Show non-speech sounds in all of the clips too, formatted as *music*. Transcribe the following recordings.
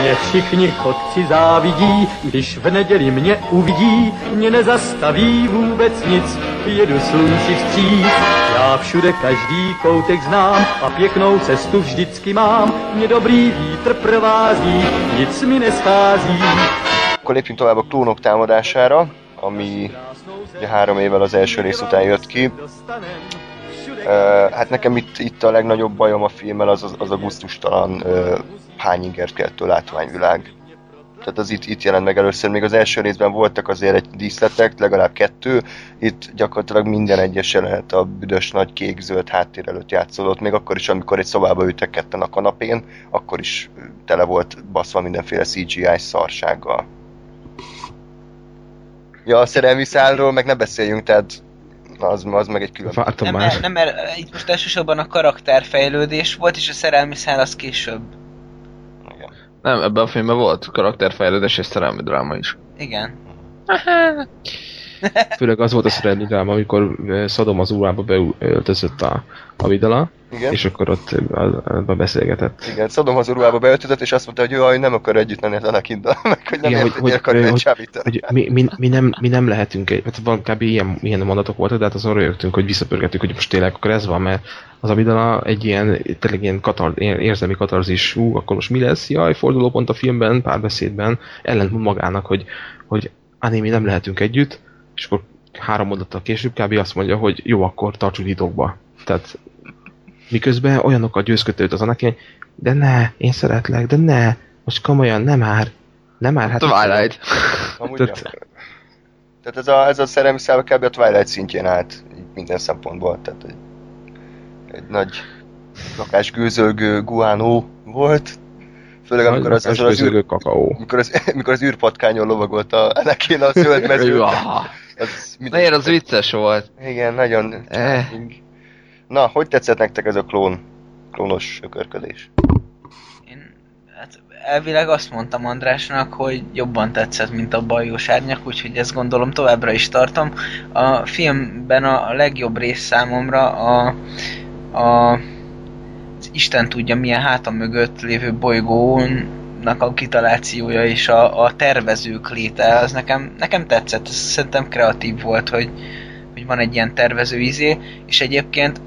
Mě všichni chodci závidí, když v neděli mě uvidí, mě nezastaví vůbec nic, jedu slunci vstříc. Já všude každý koutek znám a pěknou cestu vždycky mám, mě dobrý vítr provází, nic mi neschází. Akkor lépjünk tovább a klónok támadására, ami ugye három évvel az első rész után jött ki. Hát nekem itt, itt a legnagyobb bajom a filmmel az, az, az a gusztustalan uh, hányingert keltő látványvilág. Tehát az itt, itt jelent meg először, még az első részben voltak azért egy díszletek, legalább kettő, itt gyakorlatilag minden egyes jelenet a büdös nagy kék-zöld háttér előtt játszódott, még akkor is, amikor egy szobába ültek ketten a kanapén, akkor is tele volt baszva mindenféle CGI szarsággal. Ja, a szerelmi szálról meg ne beszéljünk, tehát az, az meg egy külön. Vártam Nem, már. mert, nem, mert itt most elsősorban a karakterfejlődés volt, és a szerelmi szál az később. Igen. Nem, ebben a filmben volt karakterfejlődés és szerelmi dráma is. Igen. *laughs* Főleg az volt a szerelmi dráma, amikor eh, Szadom az úrába beöltözött a, a vidala, Igen. és akkor ott eh, be beszélgetett. Igen, Szadom az uruhába beöltözött, és azt mondta, hogy jaj, nem akar együtt lenni az Anakinnal, *laughs* meg hogy nem Igen, ért, hogy- hogy, egy hogy-. Hogy mi, mi, mi, nem, mi nem lehetünk egy, hát van kb. ilyen, ilyen mondatok voltak, de hát azon rögtünk, hogy visszapörgettük, hogy most tényleg akkor ez van, mert az a vidala egy ilyen, tényleg ilyen katar, érzelmi katarzis, ú, akkor most mi lesz, jaj, fordulópont a filmben, párbeszédben, ellentmond magának, hogy, hogy Ani, mi nem lehetünk együtt, és akkor három mondattal később kb. azt mondja, hogy jó, akkor tartsuk titokba. Tehát miközben olyanokkal győzködte őt az Anakin, hogy de ne, én szeretlek, de ne, most komolyan, nem már, nem már, hát... Twilight. Tehát-. Tehát ez a, ez a szerelmi szál kb. a Twilight szintjén állt, minden szempontból. Tehát egy, egy nagy lakás gőzölgő guánó volt. Főleg amikor az, az, az, űr, kakaó. amikor az, *laughs* amikor az űrpatkányon lovagolt a Anakin a zöld mezőn. Az Miért az vicces volt? Igen, nagyon Eh. Na, hogy tetszett nektek ez a klón, klónos ökörködés? Én hát elvileg azt mondtam Andrásnak, hogy jobban tetszett, mint a bajós árnyak, úgyhogy ezt gondolom továbbra is tartom. A filmben a legjobb rész számomra a, a az Isten tudja milyen háta mögött lévő bolygónak a kitalációja és a, a tervezők léte, az nekem, nekem tetszett, ez szerintem kreatív volt, hogy, hogy van egy ilyen tervező izé, és egyébként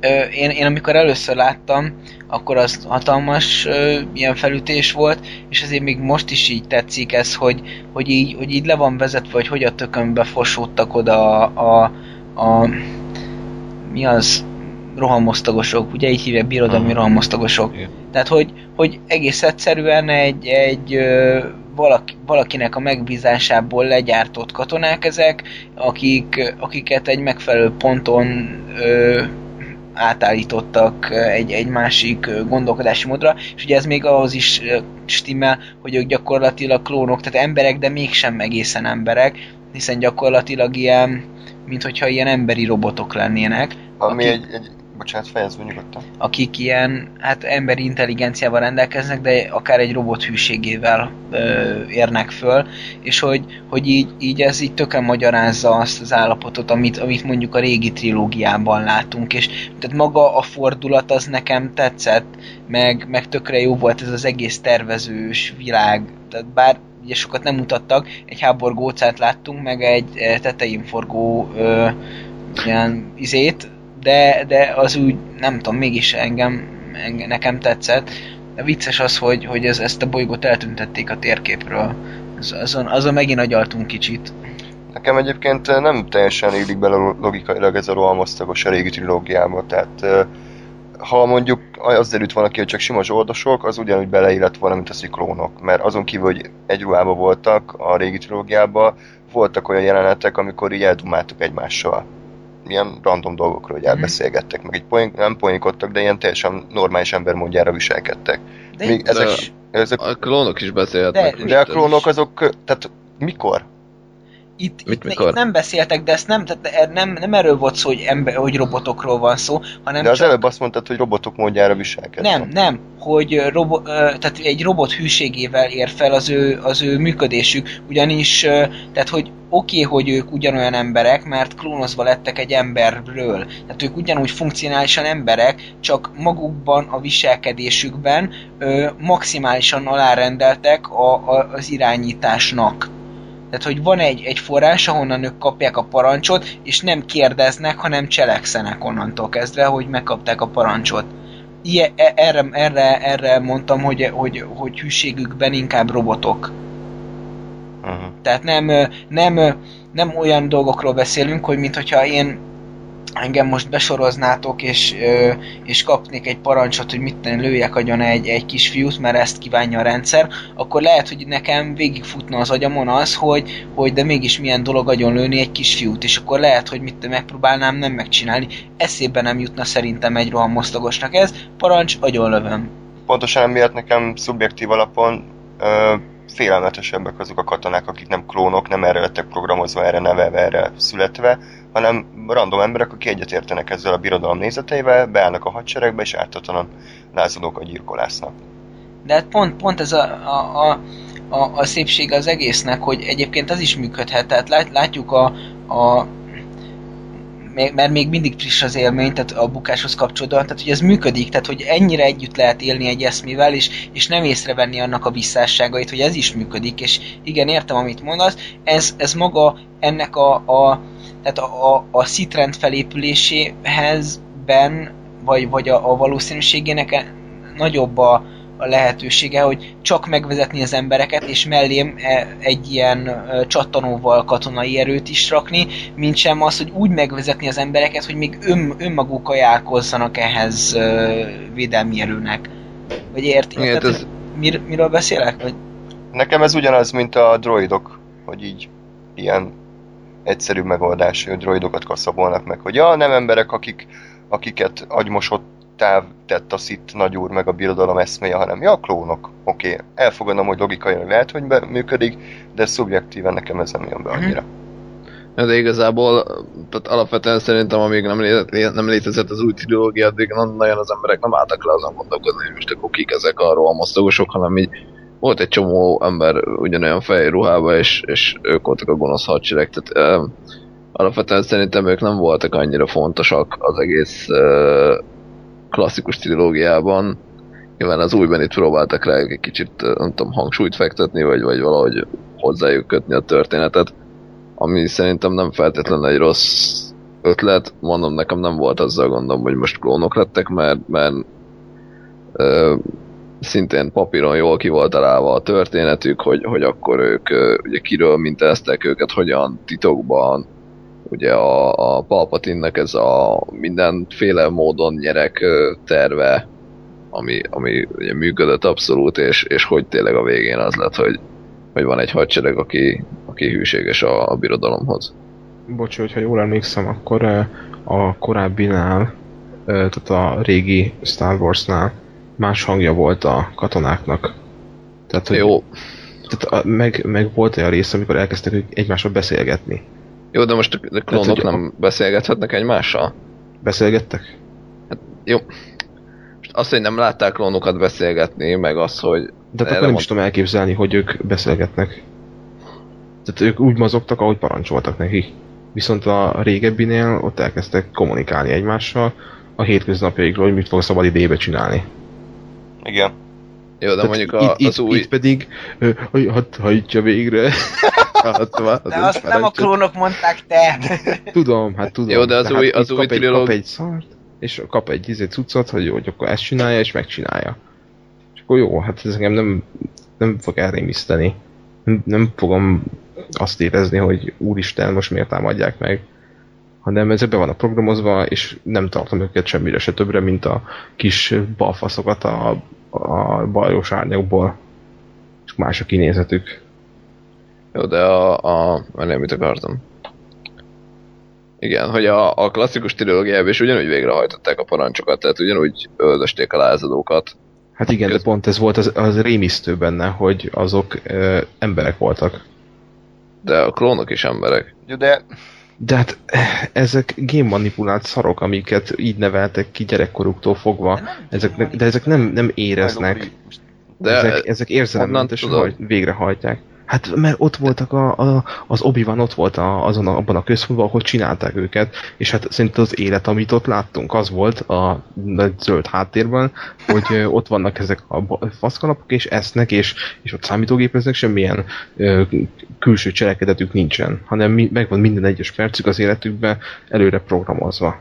*clears throat* én, én amikor először láttam, akkor az hatalmas ö, ilyen felütés volt, és ezért még most is így tetszik ez, hogy, hogy, így, hogy így le van vezetve, hogy hogy a tökönbe fosódtak oda a, a, a mi az rohamosztagosok, ugye így hívják birodalmi Aha. rohamosztagosok. Igen. Tehát, hogy, hogy egész egyszerűen egy, egy ö, valaki, valakinek a megbízásából legyártott katonák ezek, akik, akiket egy megfelelő ponton ö, átállítottak egy, egy másik gondolkodási módra, és ugye ez még ahhoz is stimmel, hogy ők gyakorlatilag klónok, tehát emberek, de mégsem egészen emberek, hiszen gyakorlatilag ilyen, mint hogyha ilyen emberi robotok lennének, Ami Aki- egy, egy, bocsánat, fejezd be nyugodtan. akik ilyen, hát emberi intelligenciával rendelkeznek, de akár egy robot hűségével ö, érnek föl, és hogy, hogy így, így ez így tökre magyarázza azt az állapotot, amit, amit mondjuk a régi trilógiában látunk, és tehát maga a fordulat az nekem tetszett, meg, meg tökre jó volt ez az egész tervezős világ, tehát bár ugye sokat nem mutattak, egy háborgócát láttunk, meg egy eh, tetején forgó ö, ilyen izét, de, de az úgy, nem tudom, mégis engem, engem nekem tetszett. De vicces az, hogy, hogy ez, ezt a bolygót eltüntették a térképről. Az, azon, azon megint agyaltunk kicsit. Nekem egyébként eh, nem teljesen illik bele logikailag ez a rohamosztagos a régi trilógiába, tehát eh, ha mondjuk az derült volna ki, hogy csak sima zsoldosok, az ugyanúgy beleillett volna, mint a sziklónok, mert azon kívül, hogy egy ruhában voltak a régi trilógiában, voltak olyan jelenetek, amikor így eldumáltuk egymással. Ilyen random dolgokról, hogy elbeszélgettek, meg egy poén, nem poénkodtak, de ilyen teljesen normális ember módjára viselkedtek. De Még ezek, is. ezek, A klónok is beszélhetnek. De- de a klónok azok, tehát mikor? Itt, Mit, itt, itt, nem beszéltek, de ezt nem, tehát er- nem, nem erről volt szó, hogy, ember, hogy robotokról van szó, hanem De az csak... előbb azt mondtad, hogy robotok módjára viselkednek. Nem, nem, hogy robo, tehát egy robot hűségével ér fel az ő, az ő működésük, ugyanis, tehát hogy oké, okay, hogy ők ugyanolyan emberek, mert klónozva lettek egy emberről. Tehát ők ugyanúgy funkcionálisan emberek, csak magukban, a viselkedésükben ö, maximálisan alárendeltek a, a, az irányításnak. Tehát, hogy van egy, egy forrás, ahonnan ők kapják a parancsot, és nem kérdeznek, hanem cselekszenek onnantól kezdve, hogy megkapták a parancsot. Ilyen, e, erre, erre, erre mondtam, hogy, hogy, hogy hűségükben inkább robotok. Uh-huh. Tehát nem, nem, nem olyan dolgokról beszélünk, hogy mintha én engem most besoroznátok, és, és kapnék egy parancsot, hogy mit tenni, lőjek agyon egy, egy kisfiút, mert ezt kívánja a rendszer, akkor lehet, hogy nekem végigfutna az agyamon az, hogy, hogy de mégis milyen dolog agyon lőni egy kisfiút, és akkor lehet, hogy mit megpróbálnám nem megcsinálni. Eszébe nem jutna szerintem egy rohamosztagosnak ez, parancs, agyon lövöm. Pontosan emiatt nekem szubjektív alapon ö, félelmetesebbek azok a katonák, akik nem klónok, nem erre lettek programozva, erre nevelve, erre születve, hanem random emberek, akik egyetértenek ezzel a birodalom nézeteivel, beállnak a hadseregbe, és ártatlanan lázadókat gyilkolásznak. De hát pont, pont ez a, a, a, a, a szépség az egésznek, hogy egyébként az is működhet. Tehát lát, látjuk a, a mert még mindig friss az élmény, tehát a bukáshoz kapcsolódóan, tehát hogy ez működik, tehát hogy ennyire együtt lehet élni egy eszmével, és, és nem észrevenni annak a visszásságait, hogy ez is működik, és igen, értem, amit mondasz, ez, ez maga ennek a, a tehát a, a, a szitrend felépüléséhez ben, vagy, vagy a, a valószínűségének nagyobb a, a lehetősége, hogy csak megvezetni az embereket, és mellém e, egy ilyen csattanóval katonai erőt is rakni, mint sem az, hogy úgy megvezetni az embereket, hogy még ön, önmaguk ajánlkozzanak ehhez védelmi erőnek. Vagy érti? Igen, Tehát, ez... mir, miről beszélek? Vagy? Nekem ez ugyanaz, mint a droidok, hogy így ilyen egyszerű megoldás, hogy droidokat kaszabolnak meg, hogy ja, nem emberek, akik, akiket agymosottá tett a szit nagyúr meg a birodalom eszméje, hanem ja, klónok. Oké, okay. elfogadom, hogy logikailag lehet, hogy működik, de szubjektíven nekem ez nem jön be annyira. De igazából, tehát alapvetően szerintem, amíg nem, lé- nem létezett az új trilógia, addig nagyon az emberek nem álltak le azon gondolkozni, hogy most akkor kik ezek a rohamosztagosok, hanem így volt egy csomó ember ugyanolyan fehér ruhában, és, és ők voltak a gonosz hadsereg, tehát uh, alapvetően szerintem ők nem voltak annyira fontosak az egész uh, klasszikus trilógiában. Nyilván az újban itt próbáltak rá egy kicsit, nem tudom, hangsúlyt fektetni, vagy, vagy valahogy hozzájuk kötni a történetet, ami szerintem nem feltétlenül egy rossz ötlet. Mondom, nekem nem volt azzal gondom, hogy most klónok lettek, mert, mert uh, szintén papíron jól ki volt találva a történetük, hogy, hogy akkor ők ugye kiről mintázták őket, hogyan titokban, ugye a, a Palpatinnek ez a mindenféle módon nyerek terve, ami, ami ugye működött abszolút, és, és hogy tényleg a végén az lett, hogy, hogy van egy hadsereg, aki, aki hűséges a, a birodalomhoz. Bocs, hogyha jól emlékszem, akkor a korábbinál, tehát a régi Star Warsnál más hangja volt a katonáknak. Tehát, hogy, Jó. Tehát a, meg, meg volt olyan rész, amikor elkezdtek egymással beszélgetni. Jó, de most a klónok tehát, nem a... beszélgethetnek egymással? Beszélgettek? Hát, jó. Most azt, hogy nem látták klónokat beszélgetni, meg az, hogy... De akkor nem mond... is tudom elképzelni, hogy ők beszélgetnek. Tehát ők úgy mozogtak, ahogy parancsoltak neki. Viszont a régebbinél ott elkezdtek kommunikálni egymással a hétköznapjaikról, hogy mit fog szabad idébe csinálni. Igen. Jó, de Tehát mondjuk a, itt, az új... Itt pedig, hogy hadd hajtja végre. *laughs* hát, de azt nem a klónok mondták te. tudom, hát tudom. Jó, de az de új, hát az új kap, egy, kap egy szart, és kap egy izé cuccot, hogy jó, hogy akkor ezt csinálja, és megcsinálja. És akkor jó, hát ez engem nem, nem fog elrémiszteni. Nem, nem fogom azt érezni, hogy úristen, most miért támadják meg hanem ez be van a programozva, és nem tartom őket semmire se többre, mint a kis balfaszokat a, a bajos árnyakból. És más a kinézetük. Jó, de a... a nem mit akartam. Igen, hogy a, a klasszikus trilógiában is ugyanúgy végrehajtották a parancsokat, tehát ugyanúgy öldösték a lázadókat. Hát igen, Köz... de pont ez volt az, az rémisztő benne, hogy azok ö, emberek voltak. De a klónok is emberek. Jó, de de hát ezek génmanipulált szarok, amiket így neveltek ki gyerekkoruktól fogva, ezek, de ezek nem, nem éreznek. De ezek, ezek érzelemmentesen hogy végrehajtják. Hát mert ott voltak a, a, az obi van ott volt a, azon a, abban a központban, ahol csinálták őket, és hát szerintem az élet, amit ott láttunk, az volt a nagy zöld háttérben, hogy ott vannak ezek a faszkalapok, és esznek, és, és ott számítógépeznek, semmilyen ö, külső cselekedetük nincsen, hanem mi, megvan minden egyes percük az életükben előre programozva.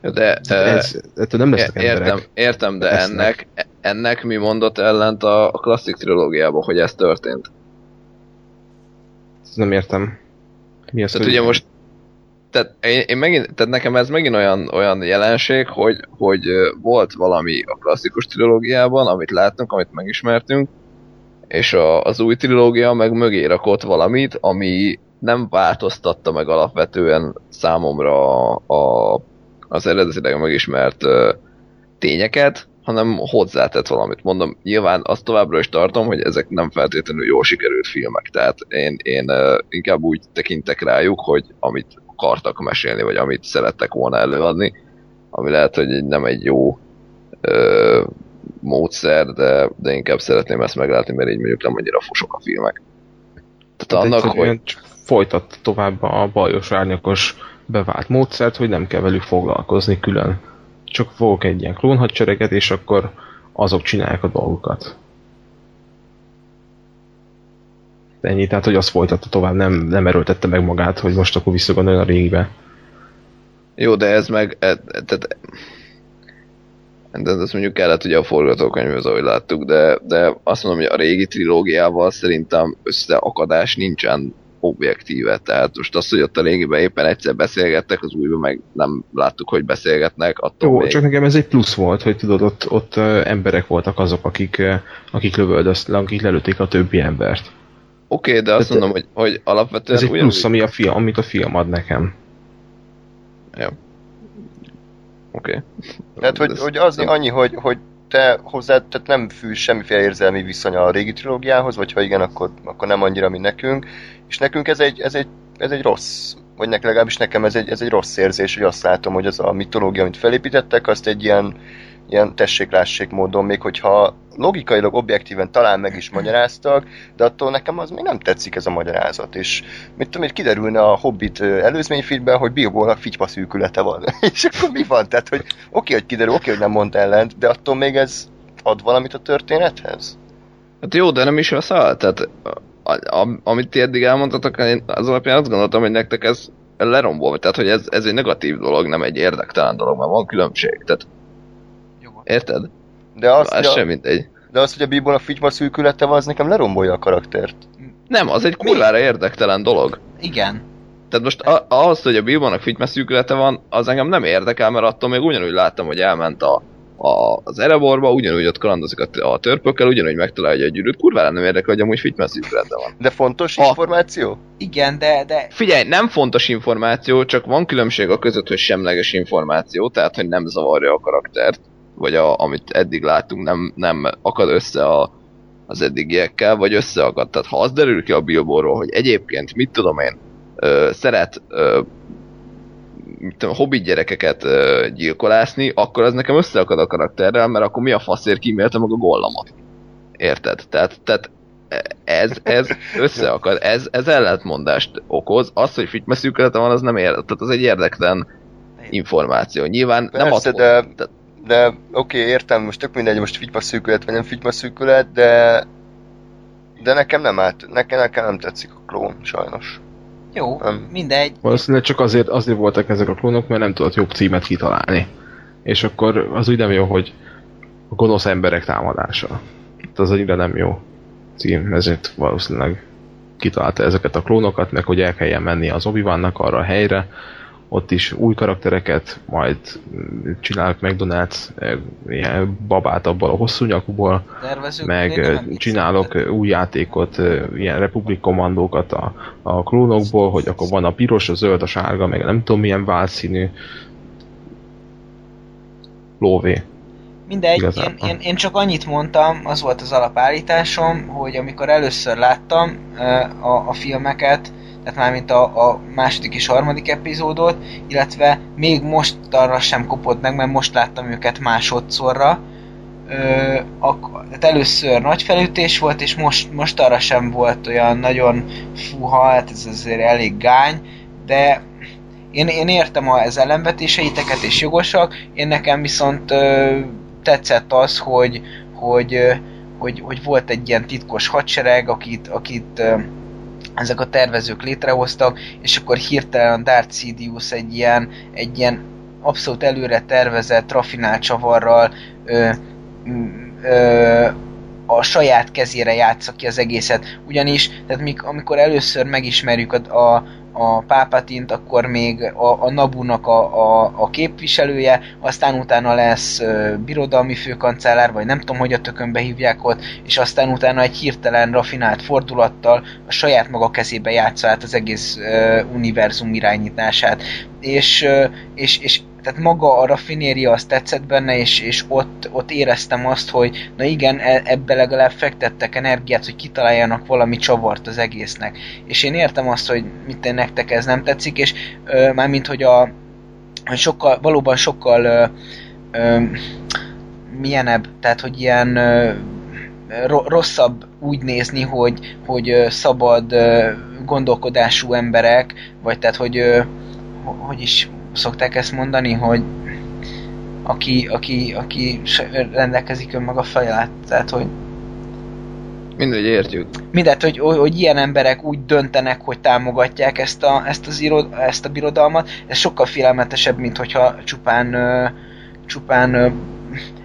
De, Ez, ez, ettől nem lesznek Értem, emberek. értem, de Lesznek. ennek, ennek mi mondott ellent a, a klasszik trilógiában, hogy ez történt? Nem értem. Mi az, Tehát ugye most tehát, én, én megint, tehát nekem ez megint olyan, olyan jelenség, hogy, hogy volt valami a klasszikus trilógiában, amit láttunk, amit megismertünk, és a, az új trilógia meg mögé rakott valamit, ami nem változtatta meg alapvetően számomra a, a, az eredetileg megismert ö, tényeket, hanem hozzátett valamit. Mondom, nyilván azt továbbra is tartom, hogy ezek nem feltétlenül jól sikerült filmek, tehát én, én inkább úgy tekintek rájuk, hogy amit akartak mesélni, vagy amit szerettek volna előadni, ami lehet, hogy nem egy jó ö, módszer, de, de inkább szeretném ezt meglátni, mert így mondjuk nem annyira fosok a filmek. Tehát Hát annak, hogy csak folytat tovább a bajos árnyakos bevált módszert, hogy nem kell velük foglalkozni külön. Csak fogok egy ilyen klónhadsereget, és akkor azok csinálják a dolgukat. Ennyi, tehát hogy azt folytatta tovább, nem, nem erőltette meg magát, hogy most akkor visszagondoljon a régibe. Jó, de ez meg, e, tehát, de ez mondjuk kellett ugye a forgatókönyvhöz, ahogy láttuk, de, de azt mondom, hogy a régi trilógiával szerintem összeakadás nincsen objektíve, tehát most az, hogy ott a régiben éppen egyszer beszélgettek, az újban meg nem láttuk, hogy beszélgetnek, attól Jó, még... csak nekem ez egy plusz volt, hogy tudod, ott, ott emberek voltak azok, akik, akik lövöldöztek, akik lelőtték a többi embert. Oké, okay, de azt Tehát- mondom, hogy, hogy alapvetően Ez egy ugyanúgy- plusz, ami a film, amit a film ad nekem. Oké. Tehát, hogy, Ez- hogy az nem- annyi, hogy, hogy te hozzá, tehát nem fűz semmiféle érzelmi viszony a régi trilógiához, vagy ha igen, akkor, akkor nem annyira, mint nekünk. És nekünk ez egy, ez egy, ez egy rossz, vagy nek, legalábbis nekem ez egy, ez egy rossz érzés, hogy azt látom, hogy az a mitológia, amit felépítettek, azt egy ilyen, ilyen tessék-lássék módon, még hogyha logikailag, objektíven talán meg is magyaráztak, de attól nekem az még nem tetszik ez a magyarázat, és mit tudom, hogy kiderülne a Hobbit előzményfilmben, hogy Bilbónak figypa szűkülete van. *laughs* és akkor mi van? Tehát, hogy oké, hogy kiderül, oké, hogy nem mond ellent, de attól még ez ad valamit a történethez? Hát jó, de nem is az szál. Tehát a, a, amit ti eddig elmondtatok, én az alapján azt gondoltam, hogy nektek ez lerombolva. Tehát, hogy ez, ez egy negatív dolog, nem egy érdektelen dolog, mert van különbség. Tehát. Érted? De azt, Ez hogy a, sem mindegy. de azt, hogy a Bilbónak figypa szűkülete van, az nekem lerombolja a karaktert. Nem, az egy kurvára érdektelen dolog. Igen. Tehát most a, ahhoz, hogy a Bilbonak figyelmeszűkülete van, az engem nem érdekel, mert attól még ugyanúgy láttam, hogy elment a, a, az Ereborba, ugyanúgy ott kalandozik a, a törpökkel, ugyanúgy megtalálja a gyűrűt. Kurvára nem érdekel, hogy amúgy figyelmeszűkülete van. De fontos Ha. információ? Igen, de, de Figyelj, nem fontos információ, csak van különbség a között, hogy semleges információ, tehát hogy nem zavarja a karaktert, vagy a, amit eddig láttunk, nem, nem akad össze a, az eddigiekkel, vagy összeakad. Tehát ha az derül ki a Bilborról, hogy egyébként, mit tudom én, ö, szeret ö, mit tudom, hobbit gyerekeket ö, gyilkolászni, akkor az nekem összeakad a karakterrel, mert akkor mi a faszért kímélte meg a gollamot. Érted? Tehát, tehát ez, ez összeakad, ez, ez ellentmondást okoz. Az, hogy figyelmeszűkülete van, az nem ér, tehát az egy érdektelen információ. Nyilván nem Persze, ad, de, tehát- de oké, értem, most tök mindegy, most figypa szűkület vagy nem figypa szűkület, de de nekem nem állt, nekem, nekem nem tetszik a klón, sajnos. jó, Nem. mindegy. Valószínűleg csak azért, azért voltak ezek a klónok, mert nem tudott jobb címet kitalálni. És akkor az úgy nem jó, hogy a gonosz emberek támadása. Hát az annyira nem jó cím, ezért valószínűleg kitalálta ezeket a klónokat, meg hogy el kelljen menni az obi arra a helyre, ott is új karaktereket, majd csinálok McDonald's eh, ilyen babát abból a hosszú nyakúból, meg nem csinálok ö, új játékot, ilyen Republic kommandókat a, a klónokból, hogy akkor van a piros, a zöld, a sárga, meg nem tudom milyen válszínű lóvé. Mindegy, én, Igazából. én, én csak annyit mondtam, az volt az alapállításom, hogy amikor először láttam a, a filmeket, tehát mármint a, a második és harmadik epizódot, illetve még most arra sem kopott meg, mert most láttam őket másodszorra, ö, ak- tehát először nagy felütés volt, és most, most arra sem volt olyan nagyon fúha, hát ez azért elég gány, de én, én értem az ellenvetéseiteket, és jogosak, én nekem viszont ö, tetszett az, hogy, hogy, ö, hogy, hogy volt egy ilyen titkos hadsereg, akit, akit ö, ezek a tervezők létrehoztak, és akkor hirtelen Darth Sidious egy ilyen, egy ilyen abszolút előre tervezett, rafinált csavarral ö, ö, a saját kezére játsza ki az egészet. Ugyanis, tehát mik, amikor először megismerjük a, a, a Pápatint, akkor még a, a Nabunak a, a, a képviselője, aztán utána lesz ö, birodalmi főkancellár, vagy nem tudom, hogy a tökönbe hívják ott, és aztán utána egy hirtelen rafinált fordulattal a saját maga kezébe játsza át az egész ö, univerzum irányítását. És, ö, és, és tehát maga a raffinéria az tetszett benne, és, és ott, ott éreztem azt, hogy na igen, e- ebbe legalább fektettek energiát, hogy kitaláljanak valami csavart az egésznek. És én értem azt, hogy mit én nektek ez nem tetszik, és ö, mármint, hogy a hogy sokkal, valóban sokkal ö, ö, milyenebb, tehát hogy ilyen ö, ro- rosszabb úgy nézni, hogy, hogy szabad gondolkodású emberek, vagy tehát, hogy hogy is szokták ezt mondani, hogy aki, aki, aki rendelkezik önmaga fejlát, tehát hogy Mindegy, értjük. mindet, hogy, hogy ilyen emberek úgy döntenek, hogy támogatják ezt a, ezt, az irod, ezt a birodalmat, ez sokkal félelmetesebb, mint hogyha csupán, csupán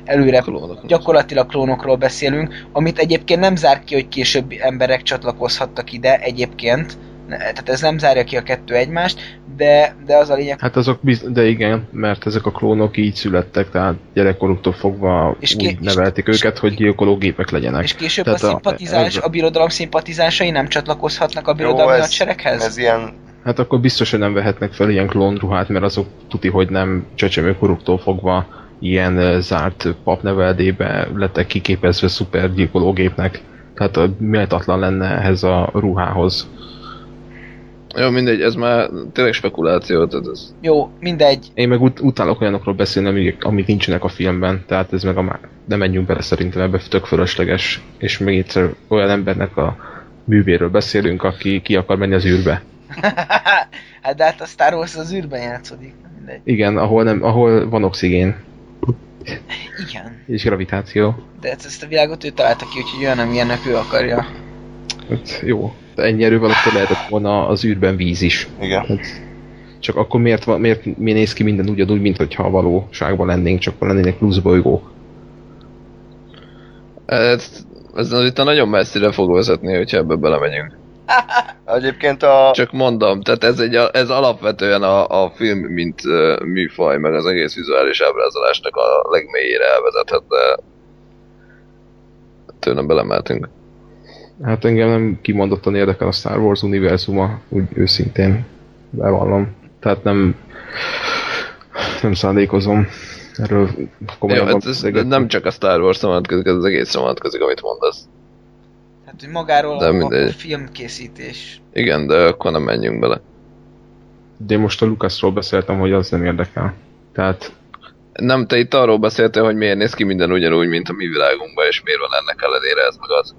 előre Klónok. gyakorlatilag klónokról beszélünk, amit egyébként nem zár ki, hogy később emberek csatlakozhattak ide egyébként, tehát ez nem zárja ki a kettő egymást, de, de az a lényeg, Hát azok biz- de igen, mert ezek a klónok így születtek, tehát gyerekkoruktól fogva És ki- úgy nevelték és- őket, hogy gyilkológépek legyenek. és később Tehát a, a- szimpatizás, ez- a birodalom szimpatizásai nem csatlakozhatnak a birodalmi ez, hadsereghez? ez ilyen Hát akkor biztos, hogy nem vehetnek fel ilyen klónruhát, mert azok tuti, hogy nem csecsemőkoruktól fogva ilyen ö, zárt papneveldébe lettek kiképezve szuper gyilkológépnek. Tehát ö, méltatlan lenne ehhez a ruhához. Jó, mindegy, ez már tényleg spekuláció, tehát ez... Jó, mindegy, Én meg ut- utálok olyanokról beszélni, amik, amik nincsenek a filmben, tehát ez meg a má... nem menjünk bele szerintem ebbe tök fölösleges, és még egyszer olyan embernek a művéről beszélünk, aki ki akar menni az űrbe. *laughs* hát de hát a Star Wars az űrben játszódik, mindegy. Igen, ahol, nem, ahol van oxigén *laughs* Igen, és gravitáció. de hát ezt a világot ő találta ki, úgyhogy olyan, amilyennek ő akarja. Hát, jó. Ennyi erővel akkor lehetett volna az űrben víz is. igen. Hát, csak akkor miért, miért mi néz ki minden ugyanúgy, mint hogyha a valóságban lennénk, csak lennének plusz bolygók. Ez, ez itt nagyon messzire fog vezetni, hogyha ebbe belemegyünk. *laughs* Egyébként a... Csak mondom, tehát ez, egy, ez alapvetően a, a film, mint uh, műfaj, meg az egész vizuális ábrázolásnak a legmélyére elvezethet, de tőlem belemeltünk. Hát engem nem kimondottan érdekel a Star Wars univerzuma, úgy őszintén bevallom. Tehát nem nem szándékozom erről Jó, komolyabban hát ez beszélgetni. nem csak a Star Wars vonatkozik, ez az egész vonatkozik, amit mondasz. Hát, hogy magáról De mindegy. a filmkészítés. Igen, de akkor nem menjünk bele. De én most a Lucasról beszéltem, hogy az nem érdekel. Tehát Nem, te itt arról beszéltél, hogy miért néz ki minden ugyanúgy, mint a mi világunkban, és miért van ennek ellenére ez meg az.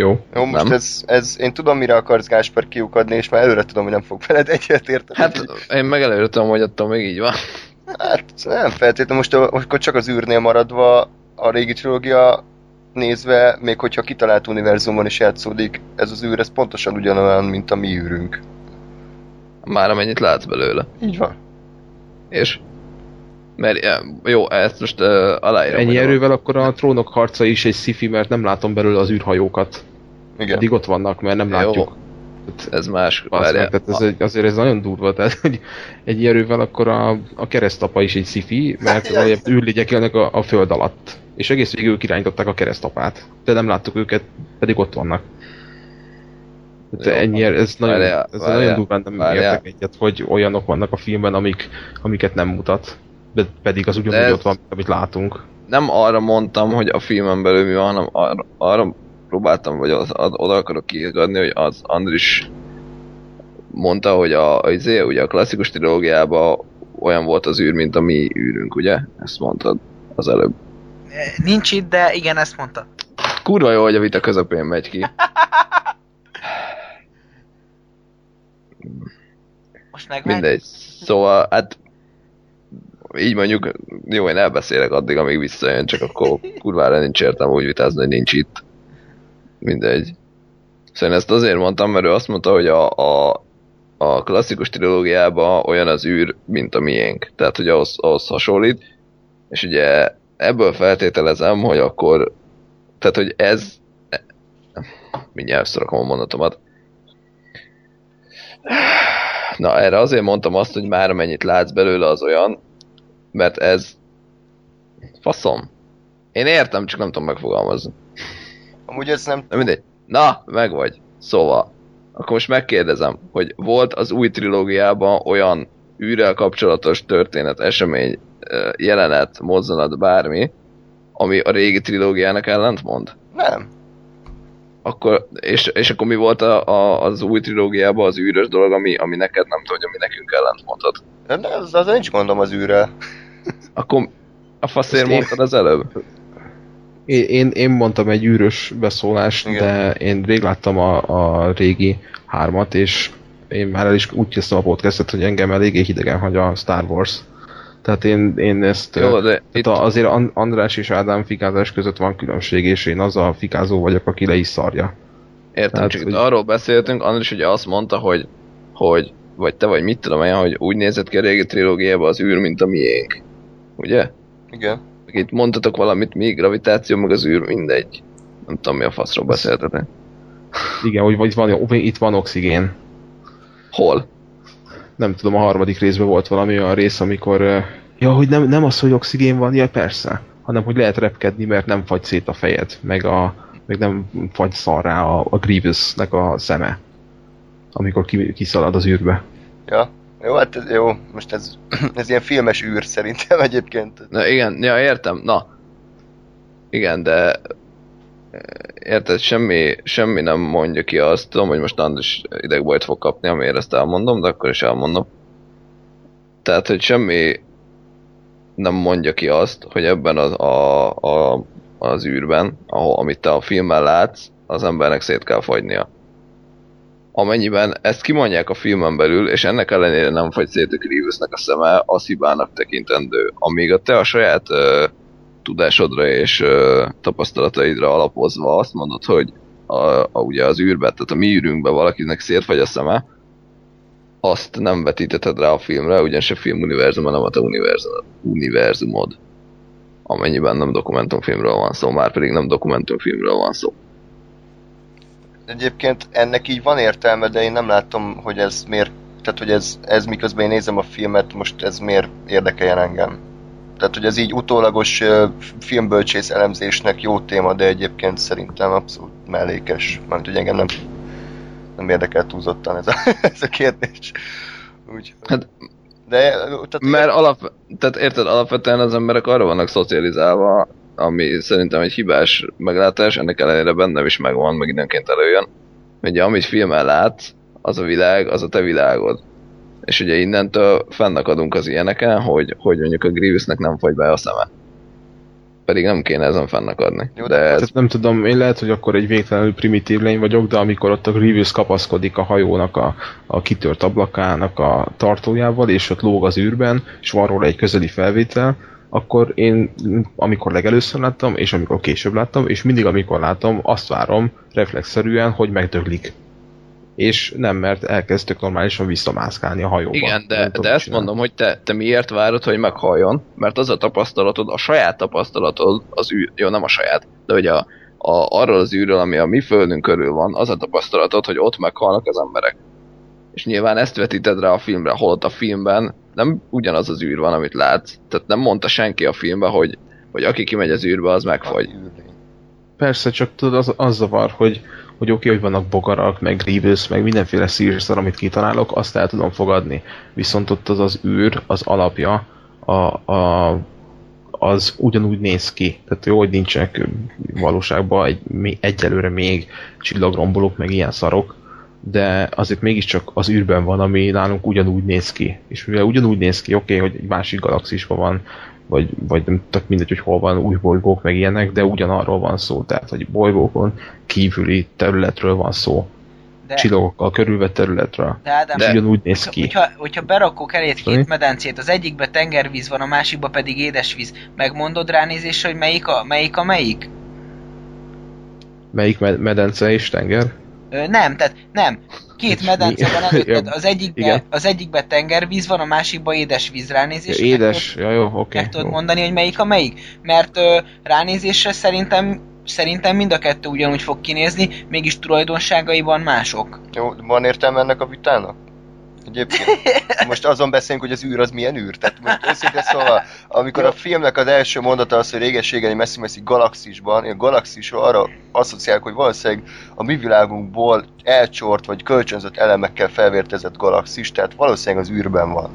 Jó. Jó, most Nem. ez, ez, én tudom, mire akarsz Gásper kiukadni, és már előre tudom, hogy nem fog veled egyet érteni. Hát én meg előre tudom, hogy attól még így van. Hát nem feltétlenül, most, akkor csak az űrnél maradva a régi trilógia nézve, még hogyha kitalált univerzumon is játszódik, ez az űr, ez pontosan ugyanolyan, mint a mi űrünk. Már amennyit látsz belőle. Így van. És? Mert jó, ezt most uh, aláírom. Ennyi erővel akkor a trónok harca is egy sci mert nem látom belőle az űrhajókat. Igen. Eddig ott vannak, mert nem Jó. látjuk. Ez más. Meg, tehát ez egy, azért ez nagyon durva, tehát hogy egy erővel akkor a, a keresztapa is egy sci mert valójában űrlégyek élnek a, a föld alatt. És egész végül ők irányították a keresztapát. De nem láttuk őket, pedig ott vannak. Tehát Jó, ennyi, ez nagyon, ez várjál, nagyon durván nem várjál. értek egyet, hogy olyanok vannak a filmben, amik, amiket nem mutat. De pedig az ugyanúgy ott van, amit látunk. Nem arra mondtam, hogy a filmen belül mi van, hanem arra, arra próbáltam, vagy az, az, oda akarok kiadni, hogy az Andris mondta, hogy a, a, izé, ugye a klasszikus trilógiában olyan volt az űr, mint a mi űrünk, ugye? Ezt mondtad. az előbb. Nincs itt, de igen, ezt mondta. Kurva jó, hogy a vita közepén megy ki. Most meg Mindegy. Szóval, hát így mondjuk, jó, én elbeszélek addig, amíg visszajön, csak akkor kurvára nincs értelme úgy vitázni, hogy nincs itt. Mindegy. Szóval ezt azért mondtam, mert ő azt mondta, hogy a, a, a klasszikus trilógiában olyan az űr, mint a miénk. Tehát, hogy ahhoz, ahhoz hasonlít. És ugye ebből feltételezem, hogy akkor, tehát, hogy ez, mindjárt összerakom a mondatomat. Na, erre azért mondtam azt, hogy már amennyit látsz belőle az olyan, mert ez faszom. Én értem, csak nem tudom megfogalmazni. Amúgy ez nem... Na mindegy. Na, meg vagy. Szóval, akkor most megkérdezem, hogy volt az új trilógiában olyan űrrel kapcsolatos történet, esemény, jelenet, mozzanat, bármi, ami a régi trilógiának ellentmond? Nem. Akkor, és, és akkor mi volt a, a, az új trilógiában az űrös dolog, ami, ami neked nem hogy ami nekünk ellentmondhat? De az, az nincs gondom az űrrel. Akkor a faszért mondtad az előbb? Én, én, én mondtam egy űrös beszólást, Igen. de én rég láttam a, a régi hármat, és én már el is úgy kezdtem a podcastet, hogy engem eléggé hidegen hagy a Star Wars. Tehát én, én ezt... Jó, de itt, a, azért An- András és Ádám fikázás között van különbség, és én az a fikázó vagyok, aki le is szarja. Értem, Tehát, csak hogy- itt arról beszéltünk, Andris ugye azt mondta, hogy, hogy vagy te vagy mit tudom én, hogy úgy nézett ki a régi trilógiában az űr, mint a miénk. Ugye? Igen. Meg itt mondtatok valamit, mi gravitáció, meg az űr, mindegy. Nem tudom, mi a faszról beszéltetek. Igen, hogy vagy van, itt van oxigén. Hol? Nem tudom, a harmadik részben volt valami olyan rész, amikor... Ja, hogy nem, nem az, hogy oxigén van, ja persze, hanem hogy lehet repkedni, mert nem fagy szét a fejed, meg, a, meg nem fagy szarrá a, a Grievousnek a szeme, amikor ki, kiszalad az űrbe. Ja. Jó, hát ez, jó, most ez, *clears throat* ez ilyen filmes űr szerintem *laughs* egyébként. Na igen, ja értem, na. Igen, de érted, semmi, semmi nem mondja ki azt, tudom, hogy most Andris idegbajt fog kapni, amiért ezt elmondom, de akkor is elmondom. Tehát, hogy semmi nem mondja ki azt, hogy ebben az, a, a, az űrben, ahol, amit te a filmben látsz, az embernek szét kell fagynia. Amennyiben ezt kimondják a filmen belül, és ennek ellenére nem fagy szét a Grievousnek a szeme, az hibának tekintendő. Amíg a te a saját ö, tudásodra és ö, tapasztalataidra alapozva azt mondod, hogy a, a, ugye az űrbe, tehát a mi űrünkbe valakinek szétfagy a szeme, azt nem vetíteted rá a filmre, ugyanis a filmuniverzum, hanem a te univerzum, univerzumod. Amennyiben nem dokumentumfilmről van szó, már pedig nem dokumentumfilmről van szó. Egyébként ennek így van értelme, de én nem látom, hogy ez miért, tehát hogy ez, ez miközben én nézem a filmet, most ez miért érdekeljen engem. Tehát, hogy ez így utólagos ö, filmbölcsész elemzésnek jó téma, de egyébként szerintem abszolút mellékes. Mert hogy engem nem, nem érdekel túlzottan ez a, *laughs* ez a kérdés. Úgy, Hát- de, tehát, Mert alap, tehát érted, alapvetően az emberek arra vannak szocializálva, ami szerintem egy hibás meglátás, ennek ellenére bennem is megvan, meg időnként előjön. Ugye amit filmen látsz, az a világ, az a te világod. És ugye innentől fennakadunk az ilyeneken, hogy, hogy mondjuk a Grievousnek nem fogy be a szeme. Pedig nem kéne ezen fennakadni. Jó, de de ez, Tehát nem tudom, én lehet, hogy akkor egy végtelenül primitív lény vagyok, de amikor ott a Grievous kapaszkodik a hajónak a, a kitört ablakának a tartójával, és ott lóg az űrben, és van róla egy közeli felvétel, akkor én, amikor legelőször láttam, és amikor később láttam, és mindig amikor látom, azt várom reflexzerűen, hogy megdöglik. És nem, mert elkezd tök normálisan visszamászkálni a hajóba. Igen, de, de ezt csinál. mondom, hogy te, te miért várod, hogy meghalljon? Mert az a tapasztalatod, a saját tapasztalatod, az űr, jó, nem a saját, de hogy a, a, arról az űrről, ami a mi földünk körül van, az a tapasztalatod, hogy ott meghalnak az emberek. És nyilván ezt vetíted rá a filmre, holott a filmben nem ugyanaz az űr van, amit látsz. Tehát nem mondta senki a filmben, hogy, hogy aki kimegy az űrbe, az megfagy. Persze, csak tudod, az, az zavar, hogy, hogy oké, hogy vannak bogarak, meg Grievous, meg mindenféle szírzszar, amit kitalálok, azt el tudom fogadni. Viszont ott az az űr, az alapja, a, a, az ugyanúgy néz ki. Tehát jó, hogy nincsenek valóságban egy, egyelőre még csillagrombolók, meg ilyen szarok, de azért mégiscsak az űrben van, ami nálunk ugyanúgy néz ki. És mivel ugyanúgy néz ki, oké, okay, hogy egy másik galaxisban van, vagy, vagy nem tök mindegy, hogy hol van új bolygók, meg ilyenek, de ugyanarról van szó, tehát hogy bolygókon kívüli területről van szó. De, Csillagokkal körülvett területről. de Ádám, És ugyanúgy néz ki. hogyha, hogyha berakok elét Sorry? két medencét, az egyikbe tengervíz van, a másikba pedig édesvíz, megmondod ránézésre, hogy melyik a melyik? A melyik? Melyik med- medence és tenger? Ö, nem, tehát nem. Két medence van előtted, *laughs* Ja, az egyikbe, igen. az egyikbe tengervíz van, a másikba édesvíz ránézésre. meg Édes, ja jó, oké. Meg tudod jó. mondani, hogy melyik a melyik? Mert ö, ránézésre szerintem szerintem mind a kettő ugyanúgy fog kinézni, mégis tulajdonságaiban mások. Jó, van értelme ennek a vitának? Egyébként. Most azon beszélünk, hogy az űr az milyen űr. Tehát most őszintén szóval, amikor a filmnek az első mondata az, hogy réges-régen egy messzi-messzi galaxisban, a galaxisról arra asszociálok, hogy valószínűleg a mi világunkból elcsort vagy kölcsönzött elemekkel felvértezett galaxis, tehát valószínűleg az űrben van.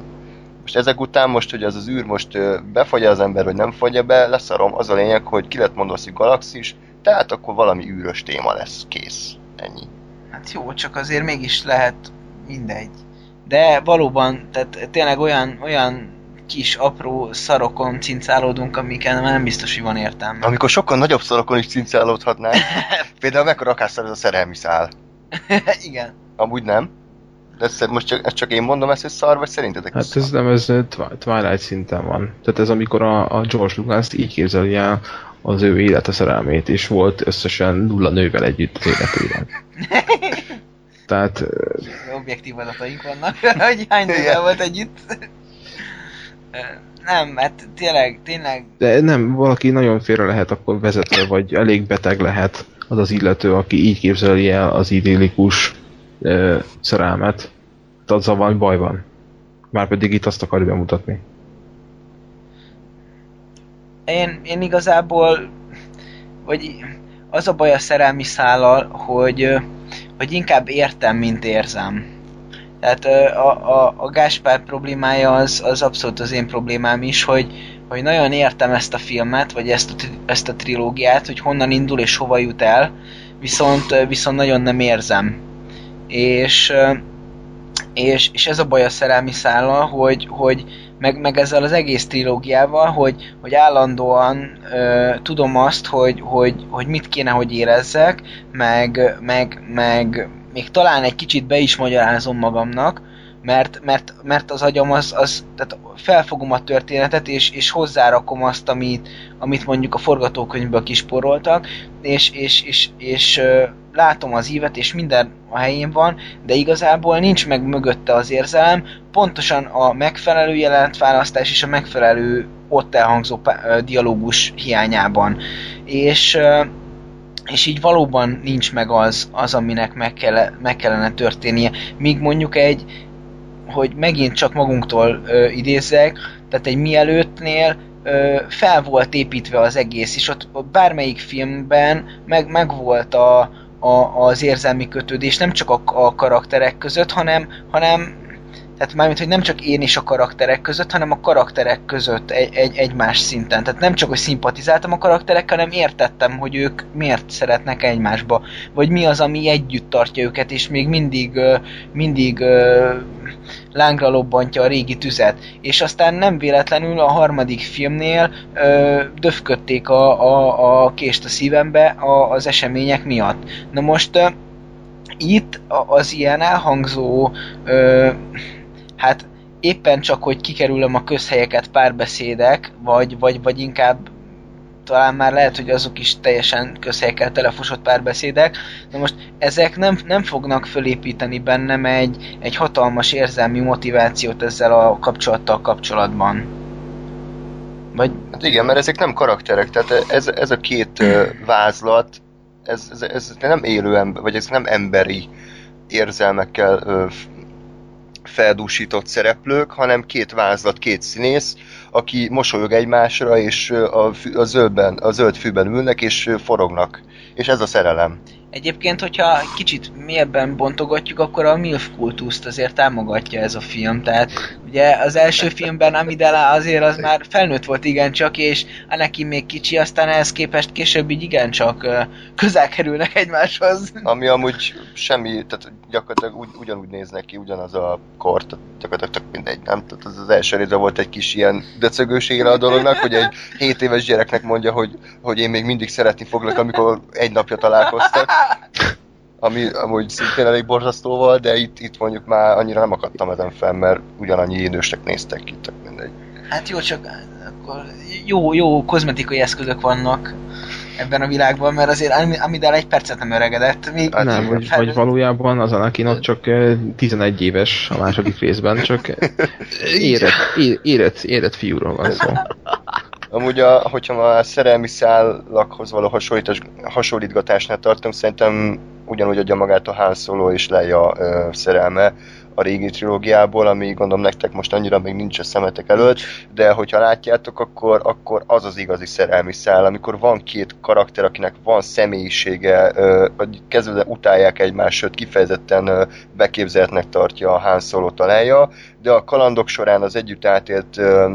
Most ezek után most, hogy az az űr most ö, befagyja az ember, vagy nem fagyja be, leszarom. Az a lényeg, hogy ki lett mondva az, hogy galaxis, tehát akkor valami űrös téma lesz. Kész. Ennyi. Hát jó, csak azért mégis lehet mindegy. De valóban, tehát tényleg olyan, olyan kis apró szarokon cincálódunk, amiken már nem biztos, hogy van értelme. Amikor sokkal nagyobb szarokon is cincálódhatnánk. *laughs* Például mekkora rakásszal ez a szerelmi szál. *laughs* Igen. Amúgy nem. De ezt, most csak, ezt csak én mondom ezt, hogy szar, vagy szerintetek Hát szar? ez nem, ez Twi- Twilight szinten van. Tehát ez amikor a, a George Lucas így képzeli el az ő élete szerelmét, és volt összesen nulla nővel együtt az életében. *laughs* Tehát Objektív adataink vannak, *laughs* hogy hány nővel volt együtt. Nem, mert tényleg, tényleg, de nem, valaki nagyon félre lehet akkor vezetve, vagy elég beteg lehet az az illető, aki így képzeli el az idillikus ö, szerelmet. Tehát azzal valami baj van. Márpedig itt azt akarja bemutatni. én, én igazából, vagy az a baj a szerelmi szállal, hogy, hogy inkább értem, mint érzem. Tehát a, a, a Gáspár problémája az, az abszolút az én problémám is, hogy, hogy nagyon értem ezt a filmet, vagy ezt a, ezt a trilógiát, hogy honnan indul és hova jut el, viszont, viszont nagyon nem érzem. És, és, és ez a baj a szerelmi szállal, hogy, hogy meg, meg ezzel az egész trilógiával, hogy, hogy állandóan ö, tudom azt, hogy, hogy, hogy mit kéne, hogy érezzek, meg, meg, meg még talán egy kicsit be is magyarázom magamnak, mert, mert, mert az agyam az, az tehát felfogom a történetet, és, és hozzárakom azt, amit, amit mondjuk a forgatókönyvből kisporoltak, és, és, és, és ö, látom az ívet, és minden a helyén van, de igazából nincs meg mögötte az érzelem, pontosan a megfelelő jelentválasztás és a megfelelő ott elhangzó dialógus hiányában. És, és így valóban nincs meg az, az aminek meg, kell, meg kellene történnie. Míg mondjuk egy, hogy megint csak magunktól ö, idézzek, tehát egy mielőttnél ö, fel volt építve az egész, és ott bármelyik filmben meg, meg volt a, a, az érzelmi kötődés, nem csak a, a karakterek között, hanem, hanem tehát mármint, hogy nem csak én és a karakterek között, hanem a karakterek között egy, egy, egymás szinten. Tehát nem csak, hogy szimpatizáltam a karakterekkel, hanem értettem, hogy ők miért szeretnek egymásba. Vagy mi az, ami együtt tartja őket, és még mindig, mindig lángra lobbantja a régi tüzet. És aztán nem véletlenül a harmadik filmnél ö, döfködték a, a, a kést a szívembe a, az események miatt. Na most ö, itt az ilyen elhangzó ö, hát éppen csak, hogy kikerülöm a közhelyeket párbeszédek, vagy, vagy, vagy inkább talán már lehet, hogy azok is teljesen közhelyekkel telefosott párbeszédek, de most ezek nem, nem fognak fölépíteni bennem egy, egy hatalmas érzelmi motivációt ezzel a kapcsolattal kapcsolatban. Vagy Hát igen, mert ezek nem karakterek, tehát ez, ez a két vázlat, ez, ez, ez nem élő ember, vagy ez nem emberi érzelmekkel feldúsított szereplők, hanem két vázlat, két színész, aki mosolyog egymásra, és a, a, zöldben, a zöld fűben ülnek, és forognak. És ez a szerelem. Egyébként, hogyha kicsit mélyebben bontogatjuk, akkor a MILF kultuszt azért támogatja ez a film. Tehát ugye az első filmben Amidala azért az már felnőtt volt igencsak, és neki még kicsi, aztán ehhez képest később így igencsak közel kerülnek egymáshoz. Ami amúgy semmi, tehát gyakorlatilag ugy, ugyanúgy néznek ki, ugyanaz a kor, tehát gyakorlatilag csak mindegy, nem? Tehát az, az első része volt egy kis ilyen döcögőségre a dolognak, hogy egy 7 éves gyereknek mondja, hogy, hogy én még mindig szeretni foglak, amikor egy napja találkoztak. Ami amúgy szintén elég borzasztó volt, de itt, itt mondjuk már annyira nem akadtam ezen fel, mert ugyanannyi idősnek néztek ki, tök mindegy. Hát jó, csak akkor jó, jó kozmetikai eszközök vannak ebben a világban, mert azért Ami- Amidala egy percet nem öregedett. Még Hát nem, vagy, vagy valójában az Anakin ott csak eh, 11 éves a második részben, csak *laughs* érett, érett, érett fiúról van szó. *laughs* Amúgy, a, hogyha már szerelmi szálakhoz való hasonlítás, hasonlítgatásnál tartunk, szerintem ugyanúgy adja magát a Han Solo és Leia ö, szerelme a régi trilógiából, ami gondolom nektek most annyira még nincs a szemetek előtt, de hogyha látjátok, akkor, akkor az az igazi szerelmi szál, amikor van két karakter, akinek van személyisége, hogy kezdve utálják egymást, sőt kifejezetten ö, beképzeltnek tartja a Han Solo-t a Leia, de a kalandok során az együtt átélt ö,